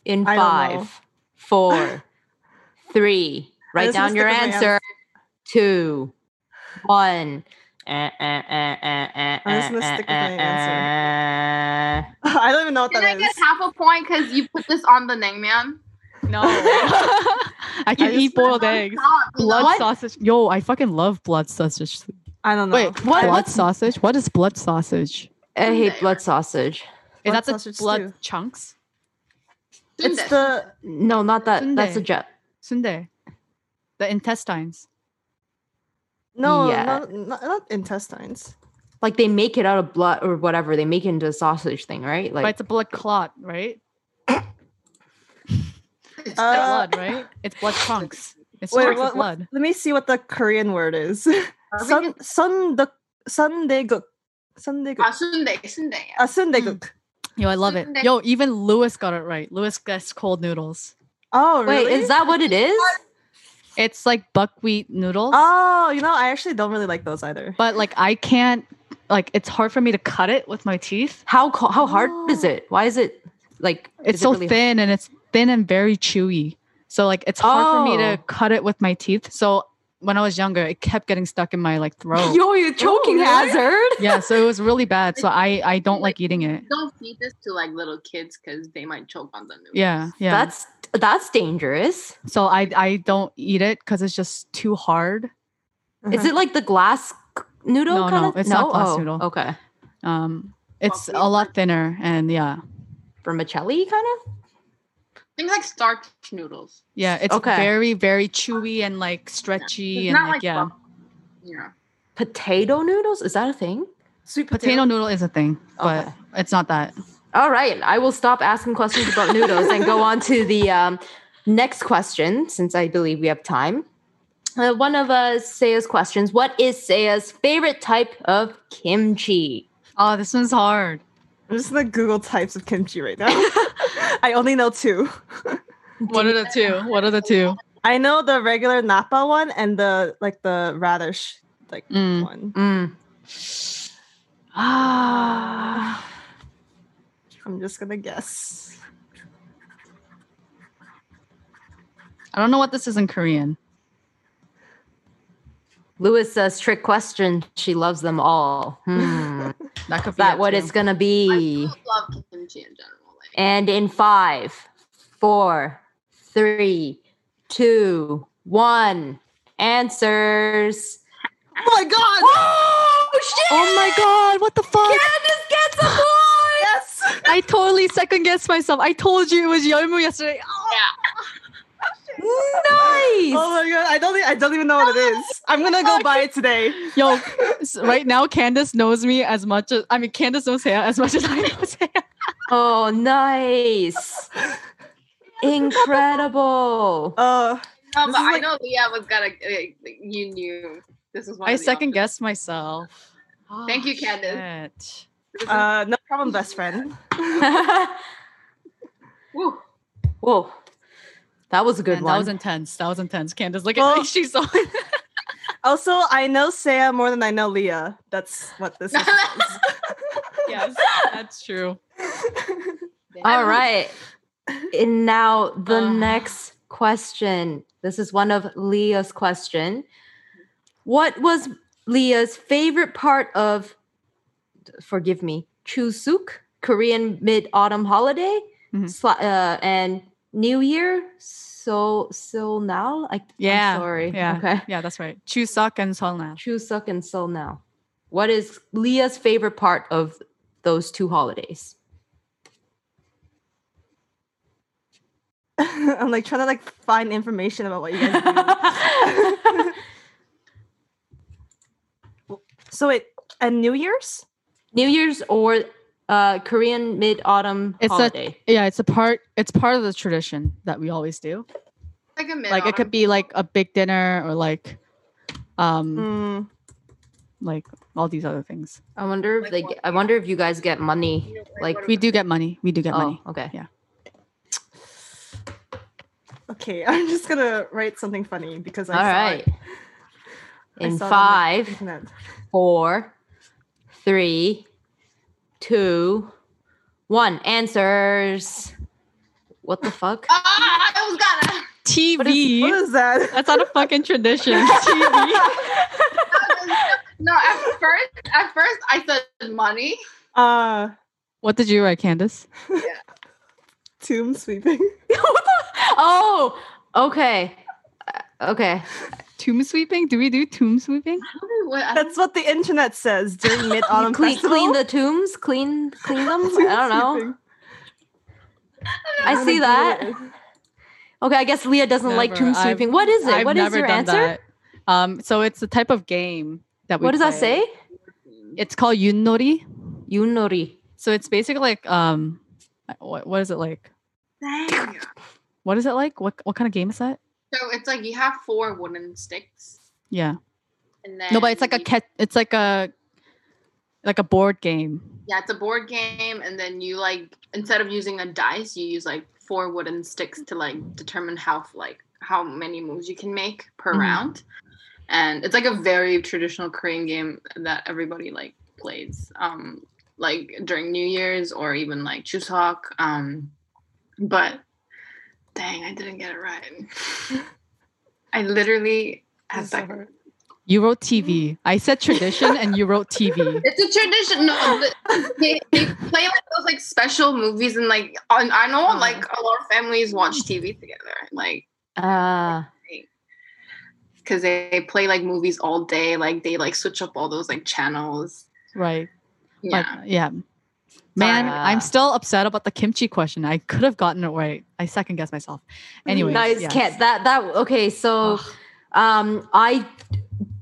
in I don't know. five, four, three. Write just down your stick answer. Two, one. Eh, eh, eh, eh, eh, I'm just gonna eh, stick with eh, my eh, I don't even know what Can that I is. get half a point because you put this on the Naengmyeon? No. I can I eat boiled eggs. Blood What? sausage. Yo, I fucking love blood sausage. I don't know. Wait, What? Blood What's- sausage? What is blood sausage? I hate blood right? sausage. Is Blood that the sausage blood stew. chunks? It's the No, not that. That's a jet. Sundae. The intestines. no, Yeah. not, not, not intestines. Like they make it out of blood or whatever. They make it into a sausage thing, right? but Like it's a blood clot, right? It's Uh, blood, right? It's blood chunks. It's Wait, what- of blood. Let me see what the Korean word is. Are we Sun gonna- sun the sundaeguk. Sundaeguk. Ah, sundae, sundae. yeah. Uh, sundaeguk. Yo, I love it. Yo, even Lewis got it right. Lewis gets cold noodles. Oh, wait, really? is that what it is? It's like buckwheat noodles. Oh, you know, I actually don't really like those either. but like I can't like it's hard for me to cut it with my teeth. How co- how hard is oh. it? Why is it like? It's is it so really- thin and it's thin and very chewy. So like it's hard for me to Oh. cut it with my teeth. So when I was younger, it kept getting stuck in my like throat. Yo, you're choking really? hazard. yeah, so it was really bad. So I I don't like eating it. Don't feed this to like little kids because they might choke on the noodles. Yeah, yeah. That's that's dangerous. so I I don't eat it because it's just too hard. Is it like the glass noodle? No, kind no, of? it's not glass Oh, noodle. Okay, Um, it's Well, a lot thinner and yeah, vermicelli kind of. Things like starch noodles. yeah. It's Okay. very very chewy and like stretchy It's and not like, like yeah. buff- Yeah. Potato noodles is that a thing? sweet Potato noodle is a thing, but Okay. it's not that. All right, I will stop asking questions about noodles and go on to the um, next question since I believe we have time. Uh, one of uh, Saya's questions What is Saya's favorite type of kimchi? Oh, this one's hard. I'm just gonna Google types of kimchi right now. I only know two. What are the two? What are the two? I know the regular Napa one and the like the radish like Mm. one. Mm. Ah. I'm just gonna guess. I don't know what this is in Korean. Lewis says, trick question. She loves them all. Hmm. That could be that it, what too. it's going to be? still love kimchi in general. Like, And in five, four, three, two, one. Answers. Oh my god! Oh, shit! Oh my god, what the fuck? Candace gets a point! Yes. I totally second guessed myself. I told you it was Yeolmu yesterday. Nice! Oh my god! I don't. I don't even know what it is. I'm gonna go buy it today. Yo, right now Candace knows me as much as I mean Candace knows Hea as much as I know Hea. Oh, nice. Incredible. Uh, no, This but I like- know Leah was gonna. like, You knew this was one. I second options. guessed myself. Thank you, Oh, Candace. shit. This is- uh, no problem, best friend. woo. Whoa. That was a good Man, one. That was intense. That was intense. Candace, look Well- at she's so Also, I know Saya more than I know Leah. That's what this is. Yes, that's true. All right. And now the Uh. next question. This is one of Leah's question. What was Leah's favorite part of forgive me, Chuseok, Korean mid-autumn holiday? Mhm. Sla- uh, and New Year? So so now? I, Yeah. I'm sorry. Yeah. Okay. Yeah, that's right. Chuseok and Seollal. Chuseok and So now. What is Leah's favorite part of those two holidays? I'm like trying to like find information about what you guys do. so it and New Year's? New Year's or uh, Korean Mid Autumn It's a- holiday. Yeah, it's a part. It's part of the tradition that we always do. Like a mid. Like it could be like a big dinner or like, um, Mm, like all these other things. I wonder if Like they. Get, I wonder if you guys get money. like, We do get money. We do get oh, money. okay. Yeah. Okay, I'm just gonna write something funny because I All saw right. it. I In saw it on the five, internet. four, three, two, one. Answers. What the fuck? Ah, I was gonna. TV. What is that? That's not a fucking tradition. TV. no, at first, at first I said money. Uh, What did you write, Candace? tomb sweeping. oh, okay. Uh, Okay. Tomb sweeping? Do we do tomb sweeping? I don't know what. I don't That's what the internet says during Mid Autumn clean, Festival. clein the tombs, clean, clean them. I don't know. I I'm see that. Okay, I guess Leah doesn't like Never. tomb I've- sweeping. What is it? I've What is never your done answer? that. Um, so it's a type of game that we What does that say? It's called Yunnori. Yunori. So it's basically like um, what what is it like? Dang. What is it like? What what kind of game is that? So it's like you have four wooden sticks, Yeah. and then No, but it's like a cat. It's like a like a board game. Yeah, it's a board game, and then you like instead of using a dice, you use like four wooden sticks to like determine how like how many moves you can make per Mhm. round. And it's like a very traditional Korean game that everybody like plays, um, like during New Year's or even like Chuseok. Um, but dang, I didn't get it right. I literally had so that. You wrote TV. I said tradition, and you wrote TV. It's a tradition. No, they, they play like those like special movies and like on, I know Uh. like a lot of families watch TV together, like Ah, because they play like movies all day. Like they like switch up all those like channels. Right. Yeah, But yeah. Man, Ah. I'm still upset about the kimchi question. I could have gotten it right. I second guess myself. Anyway, nice. Can't that that okay? So, um, I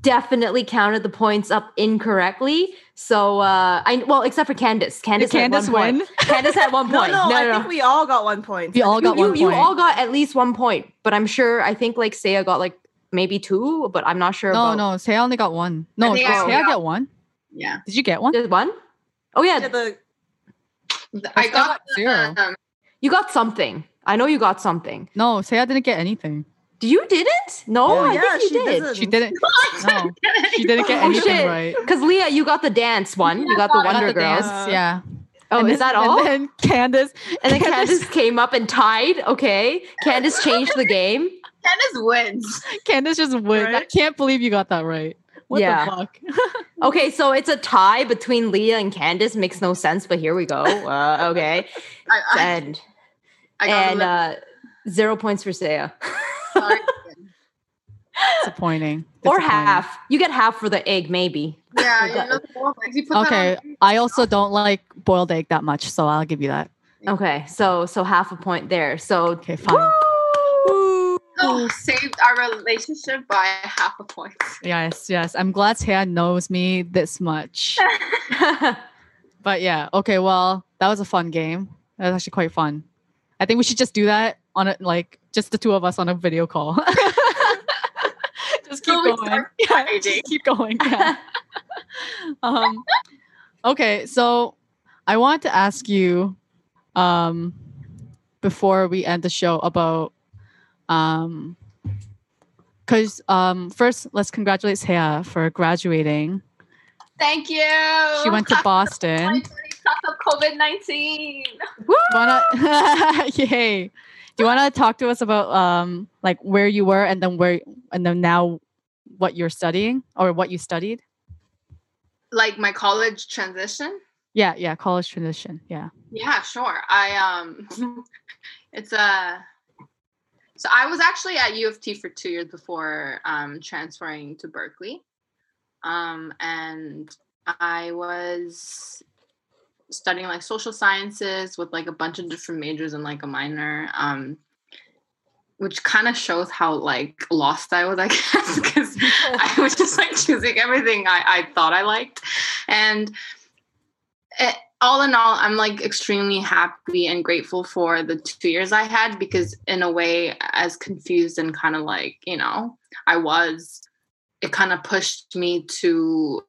definitely counted the points up incorrectly. So, uh, I well, except for Candace. Candace, Did Candace one win? Point. Candace had one No, point. no, no, I no. think we all got one point. We all got you, one you point. all got at least one point, but I'm sure I think like Saya got like maybe two, but I'm not sure. No, about, no, Saya only got one. No, did think I Saya got- get one? yeah. Did you get one? Did one? Oh yeah, Yeah, the I got got zero. Um, You got something. I know you got something. No, say I didn't get anything. You didn't? No, Oh, I yeah, think you she did. doesn't. She didn't. No, she didn't get Oh, anything shit. right. Because Leah, you got the dance one. You got the I got Wonder the Girls. dance, yeah. Oh, And is then- that all? And then Candace. And then Candace- Candace came up and tied. Okay. Candace changed the game. Candace wins. Candace just wins. I can't believe you got that right. What Yeah. the fuck? Okay, so it's a tie between Leah and Candace. Makes no sense, but here we go. Uh, okay. I, I, And I got and uh, zero points for Saya. sorry. Disappointing. or half. You get half for the egg, maybe. Yeah, you know the boiled eggs, you put that Okay, I also don't like boiled egg that much, so I'll give you that. Okay, so so half a point there. So Okay, fine. Woo! Oh, saved our relationship by half a point. Yes, yes. I'm glad Taya knows me this much. But yeah, okay. Well, that was a fun game. That was actually quite fun. I think we should just do that on it, like just the two of us on a video call. just keep we going. Yeah, just keep going. Yeah. um, okay, so I want to ask you um, before we end the show about um, because um, first let's congratulate Saya for graduating. Thank you. She went to Boston. 2020 tough of COVID 19. wanna yay do you want to talk to us about um like where you were and then where and then now what you're studying or what you studied Like my college transition? yeah yeah college transition yeah Yeah, sure. I um it's a so I was actually at U of T for two years before um transferring to Berklee. Um and I was studying like social sciences with like a bunch of different majors and like a minor. Um which kind of shows how like lost I was, I guess, because I was just like choosing everything I, I thought I liked. And it, all in all, I'm like extremely happy and grateful for the two years I had because, in a way, as confused and kind of like, you know, I was, it kind of pushed me to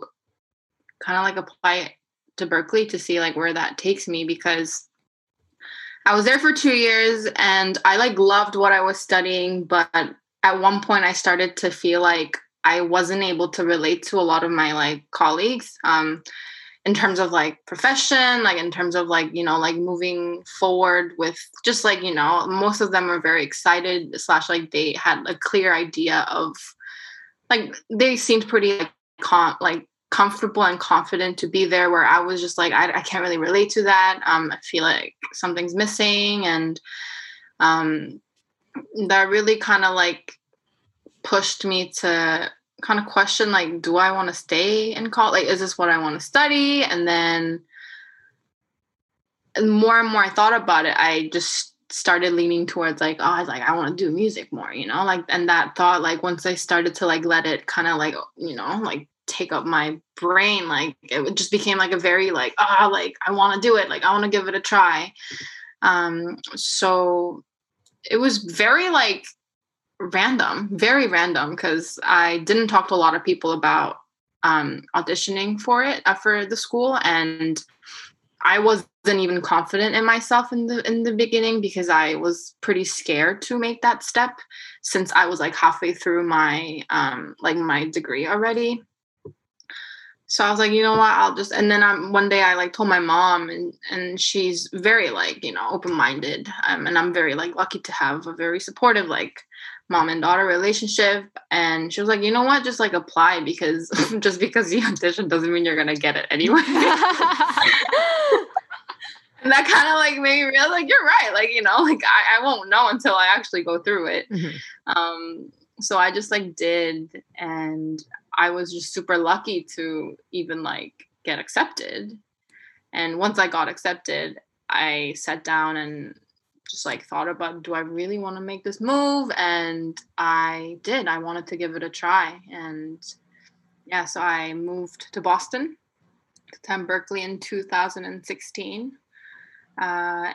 kind of like apply to Berklee to see like where that takes me because I was there for two years and I like loved what I was studying, but at one point I started to feel like I wasn't able to relate to a lot of my like colleagues. Um, in terms of like profession like in terms of like you know like moving forward with just like you know most of them are very excited slash like they had a clear idea of like they seemed pretty like com- like comfortable and confident to be there where i was just like I, I can't really relate to that. Um i feel like something's missing and um that really kind of like pushed me to kind of question like do i want to stay in college like is this what i want to study? And then and more and more i thought about it i just started leaning towards like oh I was like i want to do music more you know like and that thought like once i started to like let it kind of like you know like take up my brain like it just became like a very like ah like i want to do it like i want to give it a try. Um so it was very like random, very random, because I didn't talk to a lot of people about um, auditioning for it uh, for the school, and I wasn't even confident in myself in the in the beginning because I was pretty scared to make that step since I was like halfway through my um, like my degree already. So I was like, you know what, I'll just and then I'm one day I like told my mom and and she's very like, you know, open-minded. Um, and I'm very like lucky to have a very supportive like mom and daughter relationship. And she was like you know what? Just like apply because just because you audition doesn't mean you're gonna get it anyway. And that kind of like made me realize like you're right. Like you know like I, I won't know until i actually go through it. Mhm. um so i just like did. And i was just super lucky to even like get accepted. And once i got accepted i sat down and just like thought about do I really want to make this move? And I did. I wanted to give it a try. And yeah, so I moved to Boston, to attend Berklee in 2016. Uh,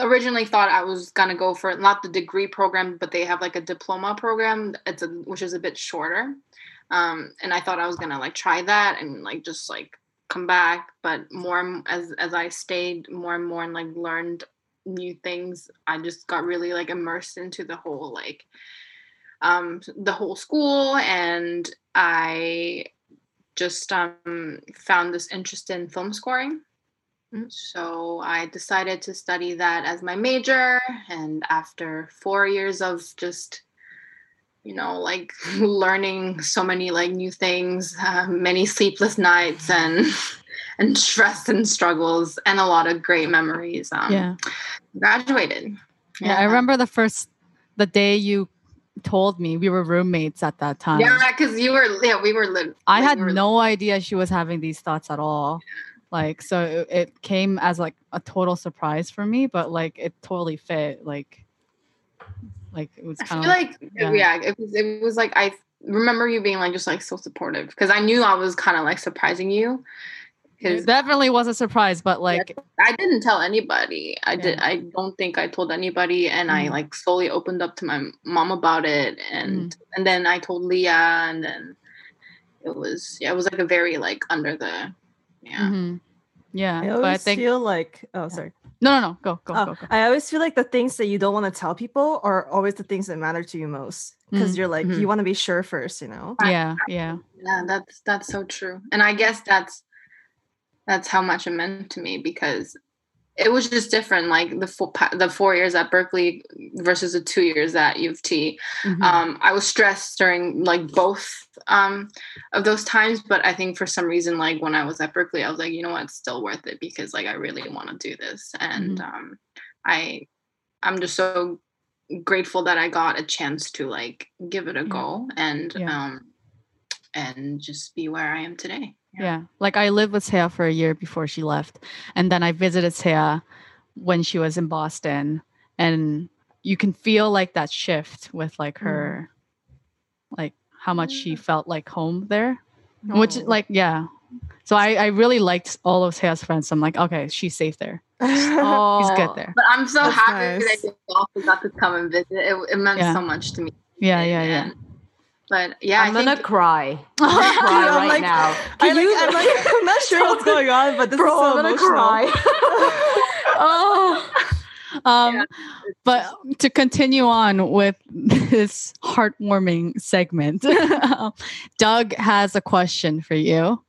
originally thought I was gonna go for not the degree program, but they have like a diploma program. It's a which is a bit shorter. Um, and I thought I was gonna like try that and like just like come back. But more as as I stayed more and more and like learned new things. I just got really like immersed into the whole like um the whole school and I just um found this interest in film scoring. Mm. So I decided to study that as my major and after 4 years of just you know like learning so many like new things uh, many sleepless nights and and stress and struggles and a lot of great memories um yeah. graduated yeah. I remember the first, the day you told me we were roommates at that time. yeah because you were yeah we were I like, had we no idea she was having these thoughts at all. Like, so it, it came as like a total surprise for me, but like it totally fit. Like, like it was kind of like yeah. yeah. it was it was like I remember you being like just like so supportive because I knew I was kind of like surprising you it because definitely was a surprise, but like, I didn't tell anybody. I did. I don't think I told anybody, and I Mhm. like slowly opened up to my mom about it, and Mm-hmm. and then I told Leah, and then it was yeah, it was like a very like under the yeah. mhm. yeah. I but always I think feel like oh sorry. no, no, no, go, go, Oh, go, go. I always feel like the things that you don't want to tell people are always the things that matter to you most because Mhm, you're like you want to be sure first, you know. Yeah, yeah, Yeah, that's that's so true. And I guess that's that's how much it meant to me because it was just different like the four, the 4 years at Berklee versus the 2 years at U of T. Mhm. Um I was stressed during like both um of those times, but I think for some reason like when I was at Berklee I was like, you know what, it's still worth it because like I really want to do this and um I I'm just so grateful that I got a chance to like give it a Yeah. go and Yeah. um and just be where I am today. Yeah. Like I lived with Seah for a year before she left, and then I visited Seah when she was in Boston, and you can feel like that shift with like her, mm-hmm. like how much she felt like home there. Which like yeah. So I I really liked all of Seah's friends. I'm like okay, she's safe there. Oh, He's good there. But I'm so That's happy nice. that you also got to come and visit. It, it meant Yeah. so much to me. Yeah, yeah, yeah. And- But yeah, I'm I gonna think, cry. I'm gonna cry I'm right like- now. I Can like, you? I'm like I'm not sure what's going on, but this Bro, is so I'm gonna emotional. cry. oh, Um, Yeah. but to continue on with this heartwarming segment, Doug has a question for you.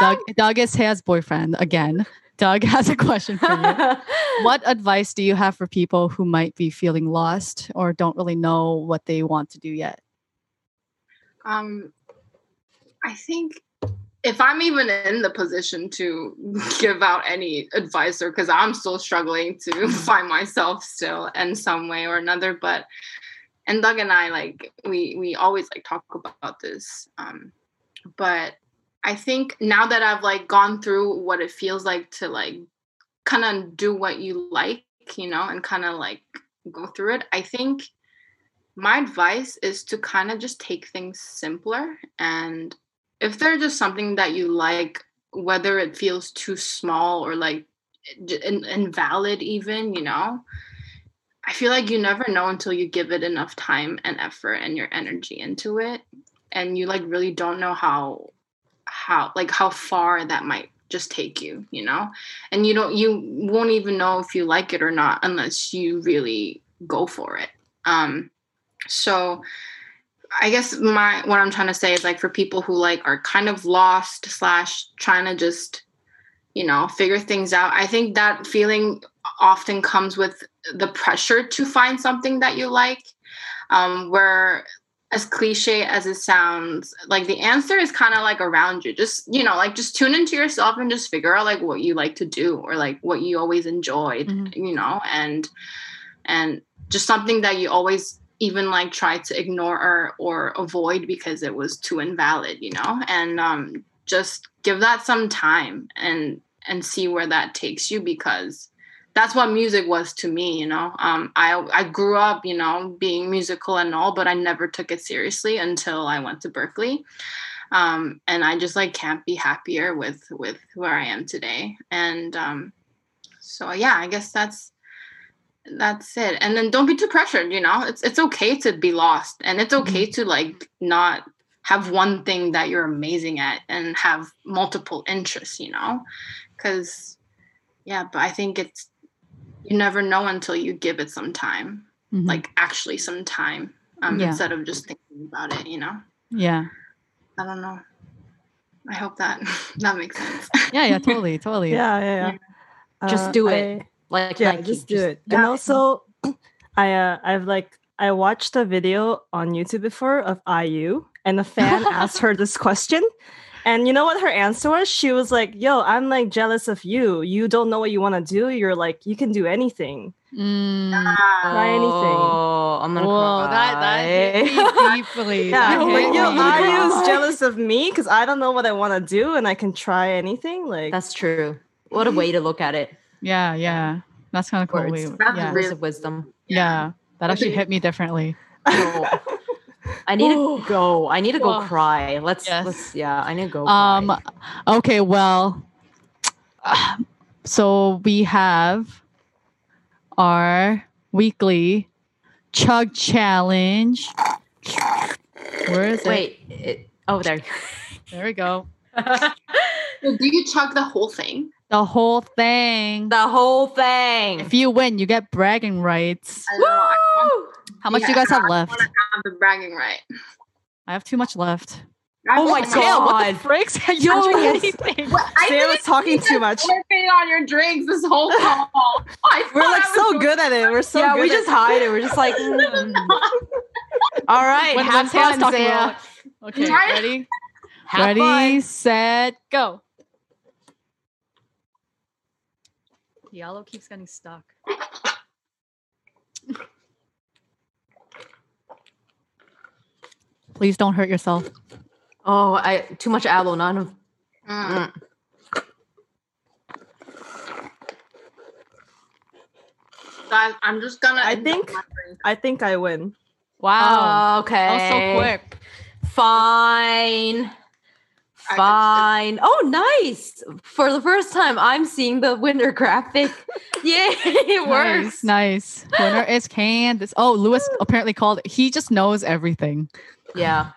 Doug, Doug is Hayes' boyfriend again. Doug has a question for you. what advice do you have for people who might be feeling lost or don't really know what they want to do yet? Um, I think if I'm even in the position to give out any advice, or because I'm still struggling to find myself still in some way or another, but and Doug and I like we we always like talk about this, um, but I think now that I've like gone through what it feels like to like kind of do what you like, you know, and kind of like go through it, I think my advice is to kind of just take things simpler and if there's just something that you like whether it feels too small or like in- invalid even you know i feel like you never know until you give it enough time and effort and your energy into it and you like really don't know how how like how far that might just take you you know? And you don't you won't even know if you like it or not unless you really go for it. Um so i guess my what i'm trying to say is like for people who like are kind of lost slash trying to just you know figure things out i think that feeling often comes with the pressure to find something that you like um where as cliche as it sounds like the answer is kind of like around you just you know like just tune into yourself and just figure out like what you like to do or like what you always enjoyed Mhm. you know and and just something that you always even like try to ignore or or avoid because it was too invalid you know? And um just give that some time and and see where that takes you because that's what music was to me you know? Um i i grew up you know being musical and all but i never took it seriously until i went to berklee. Um and i just like can't be happier with with where i am today. And um so yeah i guess that's that's it and then don't be too pressured you know it's it's okay to be lost and it's okay to like not have one thing that you're amazing at and have multiple interests you know because yeah but i think it's you never know until you give it some time, Mhm. like actually some time, um, Yeah. instead of just thinking about it. You know, yeah, I don't know. I hope that that makes sense. yeah, yeah, totally, totally. Yeah, yeah, yeah. Just Uh, do it. I- Like yeah, Nike, just do it. And yeah. also, I uh, I've like I watched a video on YouTube before of IU, and a fan asked her this question. And you know what her answer was? She was like, "Yo, I'm like jealous of you. You don't know what you want to do. You're like, you can do anything." Mm. Ah, Try anything. Oh, I'm gonna Whoa, that that hit me deeply. Yeah, That hit yo, me. IU's jealous of me because I don't know what I want to do, and I can try anything. Like, That's true. What a way to look at it. Yeah, yeah, that's kind of cool. Words. We- That's yeah, Words of wisdom. yeah, that actually hit me differently. No. I need to go. I need to go Oh. cry. Let's Yes. let's yeah, I need to go Um, cry. okay, well, so we have our weekly chug challenge. Where is it? Wait, oh there. There we go. Do you chug the whole thing? The whole thing. the whole thing. If you win, you get bragging rights. I know. Woo! How much Yeah, you guys have I left? have the bragging right. I have too much left. Oh my I- God. What the fricks? You don't drink anything. What? I Sarah was talking too much. Working on your drinks this whole call. We're like so good at it. We're so yeah, good we at just hide it. We're just like, mm. all right, When- have when fun, talking, Saya. we're Okay, ready? Have ready, fun. set, go. Yellow keeps getting stuck. Please don't hurt yourself. Oh, I too much aloe. None of. Mm. Mm. Guys, I'm just gonna. I think- I think I win. Wow. okay. that was so quick. Fine. I Fine. Oh, nice. For the first time, I'm seeing the winner graphic. Yay, it works. Nice. nice. Winner is Candace. Oh, Lewis apparently called it. He just knows everything. Yeah.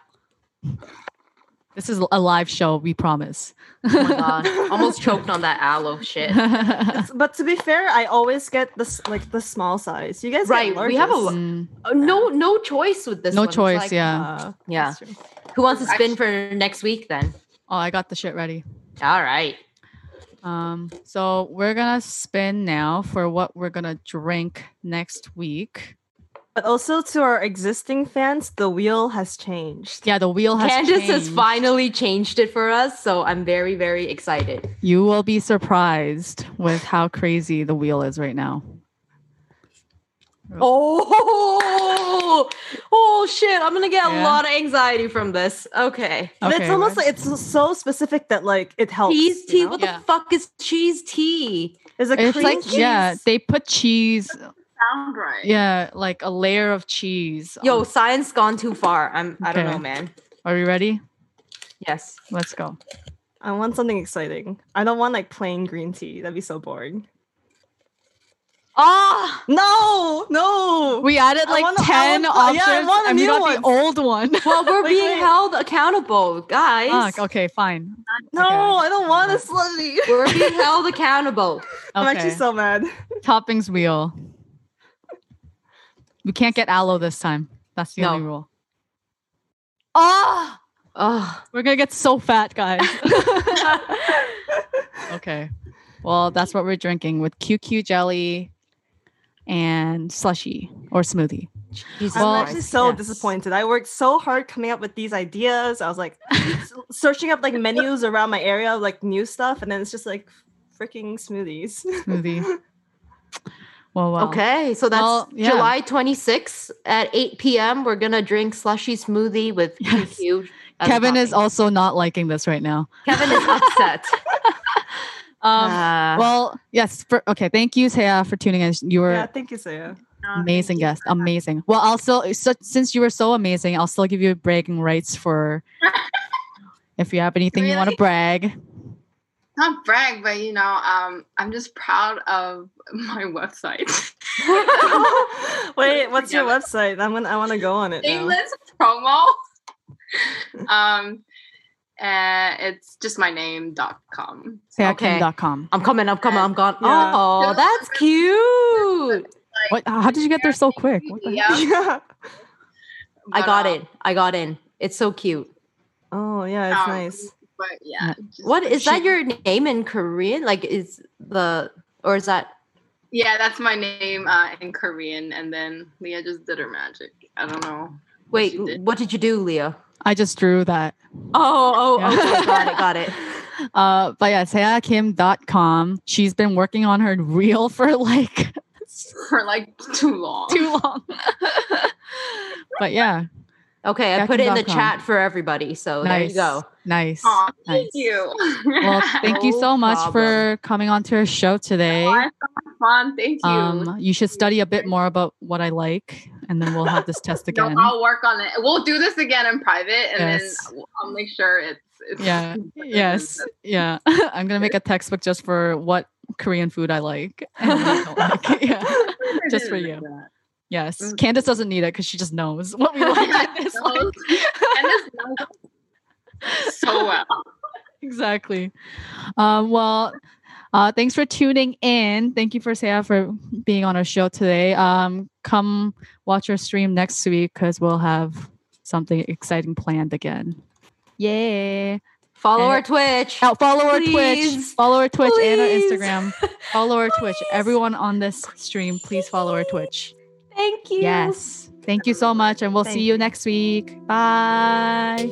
This is a live show, we promise. Oh my god. Almost choked on that aloe shit. It's- but to be fair, I always get this like the small size. You guys, get Right, we have a Mm, no, no choice with this. no one. Choice, like- yeah. Uh, Yeah. Who wants to spin for next week then? Oh, I got the shit ready. All right. Um, so we're gonna spin now for what we're gonna drink next week. But also to our existing fans, the wheel has changed. Yeah, the wheel has changed. Candace has finally changed it for us, so I'm very, very excited. You will be surprised with how crazy the wheel is right now. Oh, oh shit! I'm gonna get a lot of anxiety from this. Okay. Okay, it's almost right. like it's so specific that like it helps. Cheese you tea. know? What Yeah. the fuck is cheese tea? Is it It's cream like cheese? yeah, they put cheese. Sound right. Yeah, like a layer of cheese. Yo, on- science gone too far. I'm. I don't know, man. are we ready? Yes. Let's go. I want something exciting. I don't want like plain green tea. That'd be so boring. Ah. No, no. We added like wanna- ten want- options, yeah, I want a and we new got one. the old one. Well, we're Wait, being wait. held accountable, guys. Fuck, okay, fine. no, Okay. I don't want a slushy. We're being held accountable. I'm actually so mad. Toppings wheel. We can't get aloe this time. That's the No. only rule. Ah. Oh. We're gonna get so fat, guys. okay. Well, that's what we're drinking with QQ jelly and slushy or smoothie. Jesus Well, I'm Christ. actually so yes. disappointed. I worked so hard coming up with these ideas. I was like searching up like menus around my area, of like new stuff, and then it's just like freaking smoothies. Smoothie. Well, well. Okay, so that's Well, yeah. July 26th at 8 p.m. We're gonna drink slushy smoothie with Yes. QQ. as a Kevin is also not liking this right now. Kevin is upset. Um, Uh, well, yes. For, okay. Thank you, Saya, for tuning in. You were yeah, thank you, Saya. No, amazing thank guest. Amazing. Well, I'll still so, since you were so amazing, I'll still give you bragging rights for if you have anything you want to Really? brag. Not brag, but you know, um, I'm just proud of my website. Wait, what's your website? I'm gonna, I want to go on it now. Shameless promo. um, Uh, it's just my name dot com. SeaKim.com. I'm coming. I'm coming. I'm gone. Yeah. Oh, that's cute. What? How did you get there so quick? What the? Yeah, yeah. I got um, it. I got in. It's so cute. Oh yeah, it's Um, nice. But yeah, What is that your name in Korean? Like is the or is that Yeah, that's my name uh, in Korean, and then Leah just did her magic. I don't know. What wait, did. what did you do, Leah? I just drew that. Oh, oh, Yeah. okay, got it, got it. Uh, but yeah, SeaKim.com. She's been working on her reel for like for like too long. too long. but yeah, Okay, I put it in the Yakin.com. chat for everybody. So there you go. Nice. Aw, nice. thank you. Well, thank you so much problem. for coming on to our show today. It's so fun. Thank you. Um, you should study a bit more about what I like, and then we'll have this test No, again. I'll work on it. We'll do this again in private, and Yes. then I'll make sure it's. it's Yeah. Yes. Yeah. I'm gonna make a textbook just for what Korean food I like. and I like. Yeah. Just for you. Yes. Mm. Candace doesn't need it because she just knows what we like and Knows. this knows so well. exactly. Um, well, uh, thanks for tuning in. Thank you for Saya for being on our show today. Um, come watch our stream next week because we'll have something exciting planned again. Yay! Follow And- our Twitch. Now follow our Twitch, follow our Twitch and our Instagram. Follow our Twitch. Everyone on this stream, please follow our Twitch. Thank you. Yes. Thank you so much, and we'll Thank see you you. next week. Bye.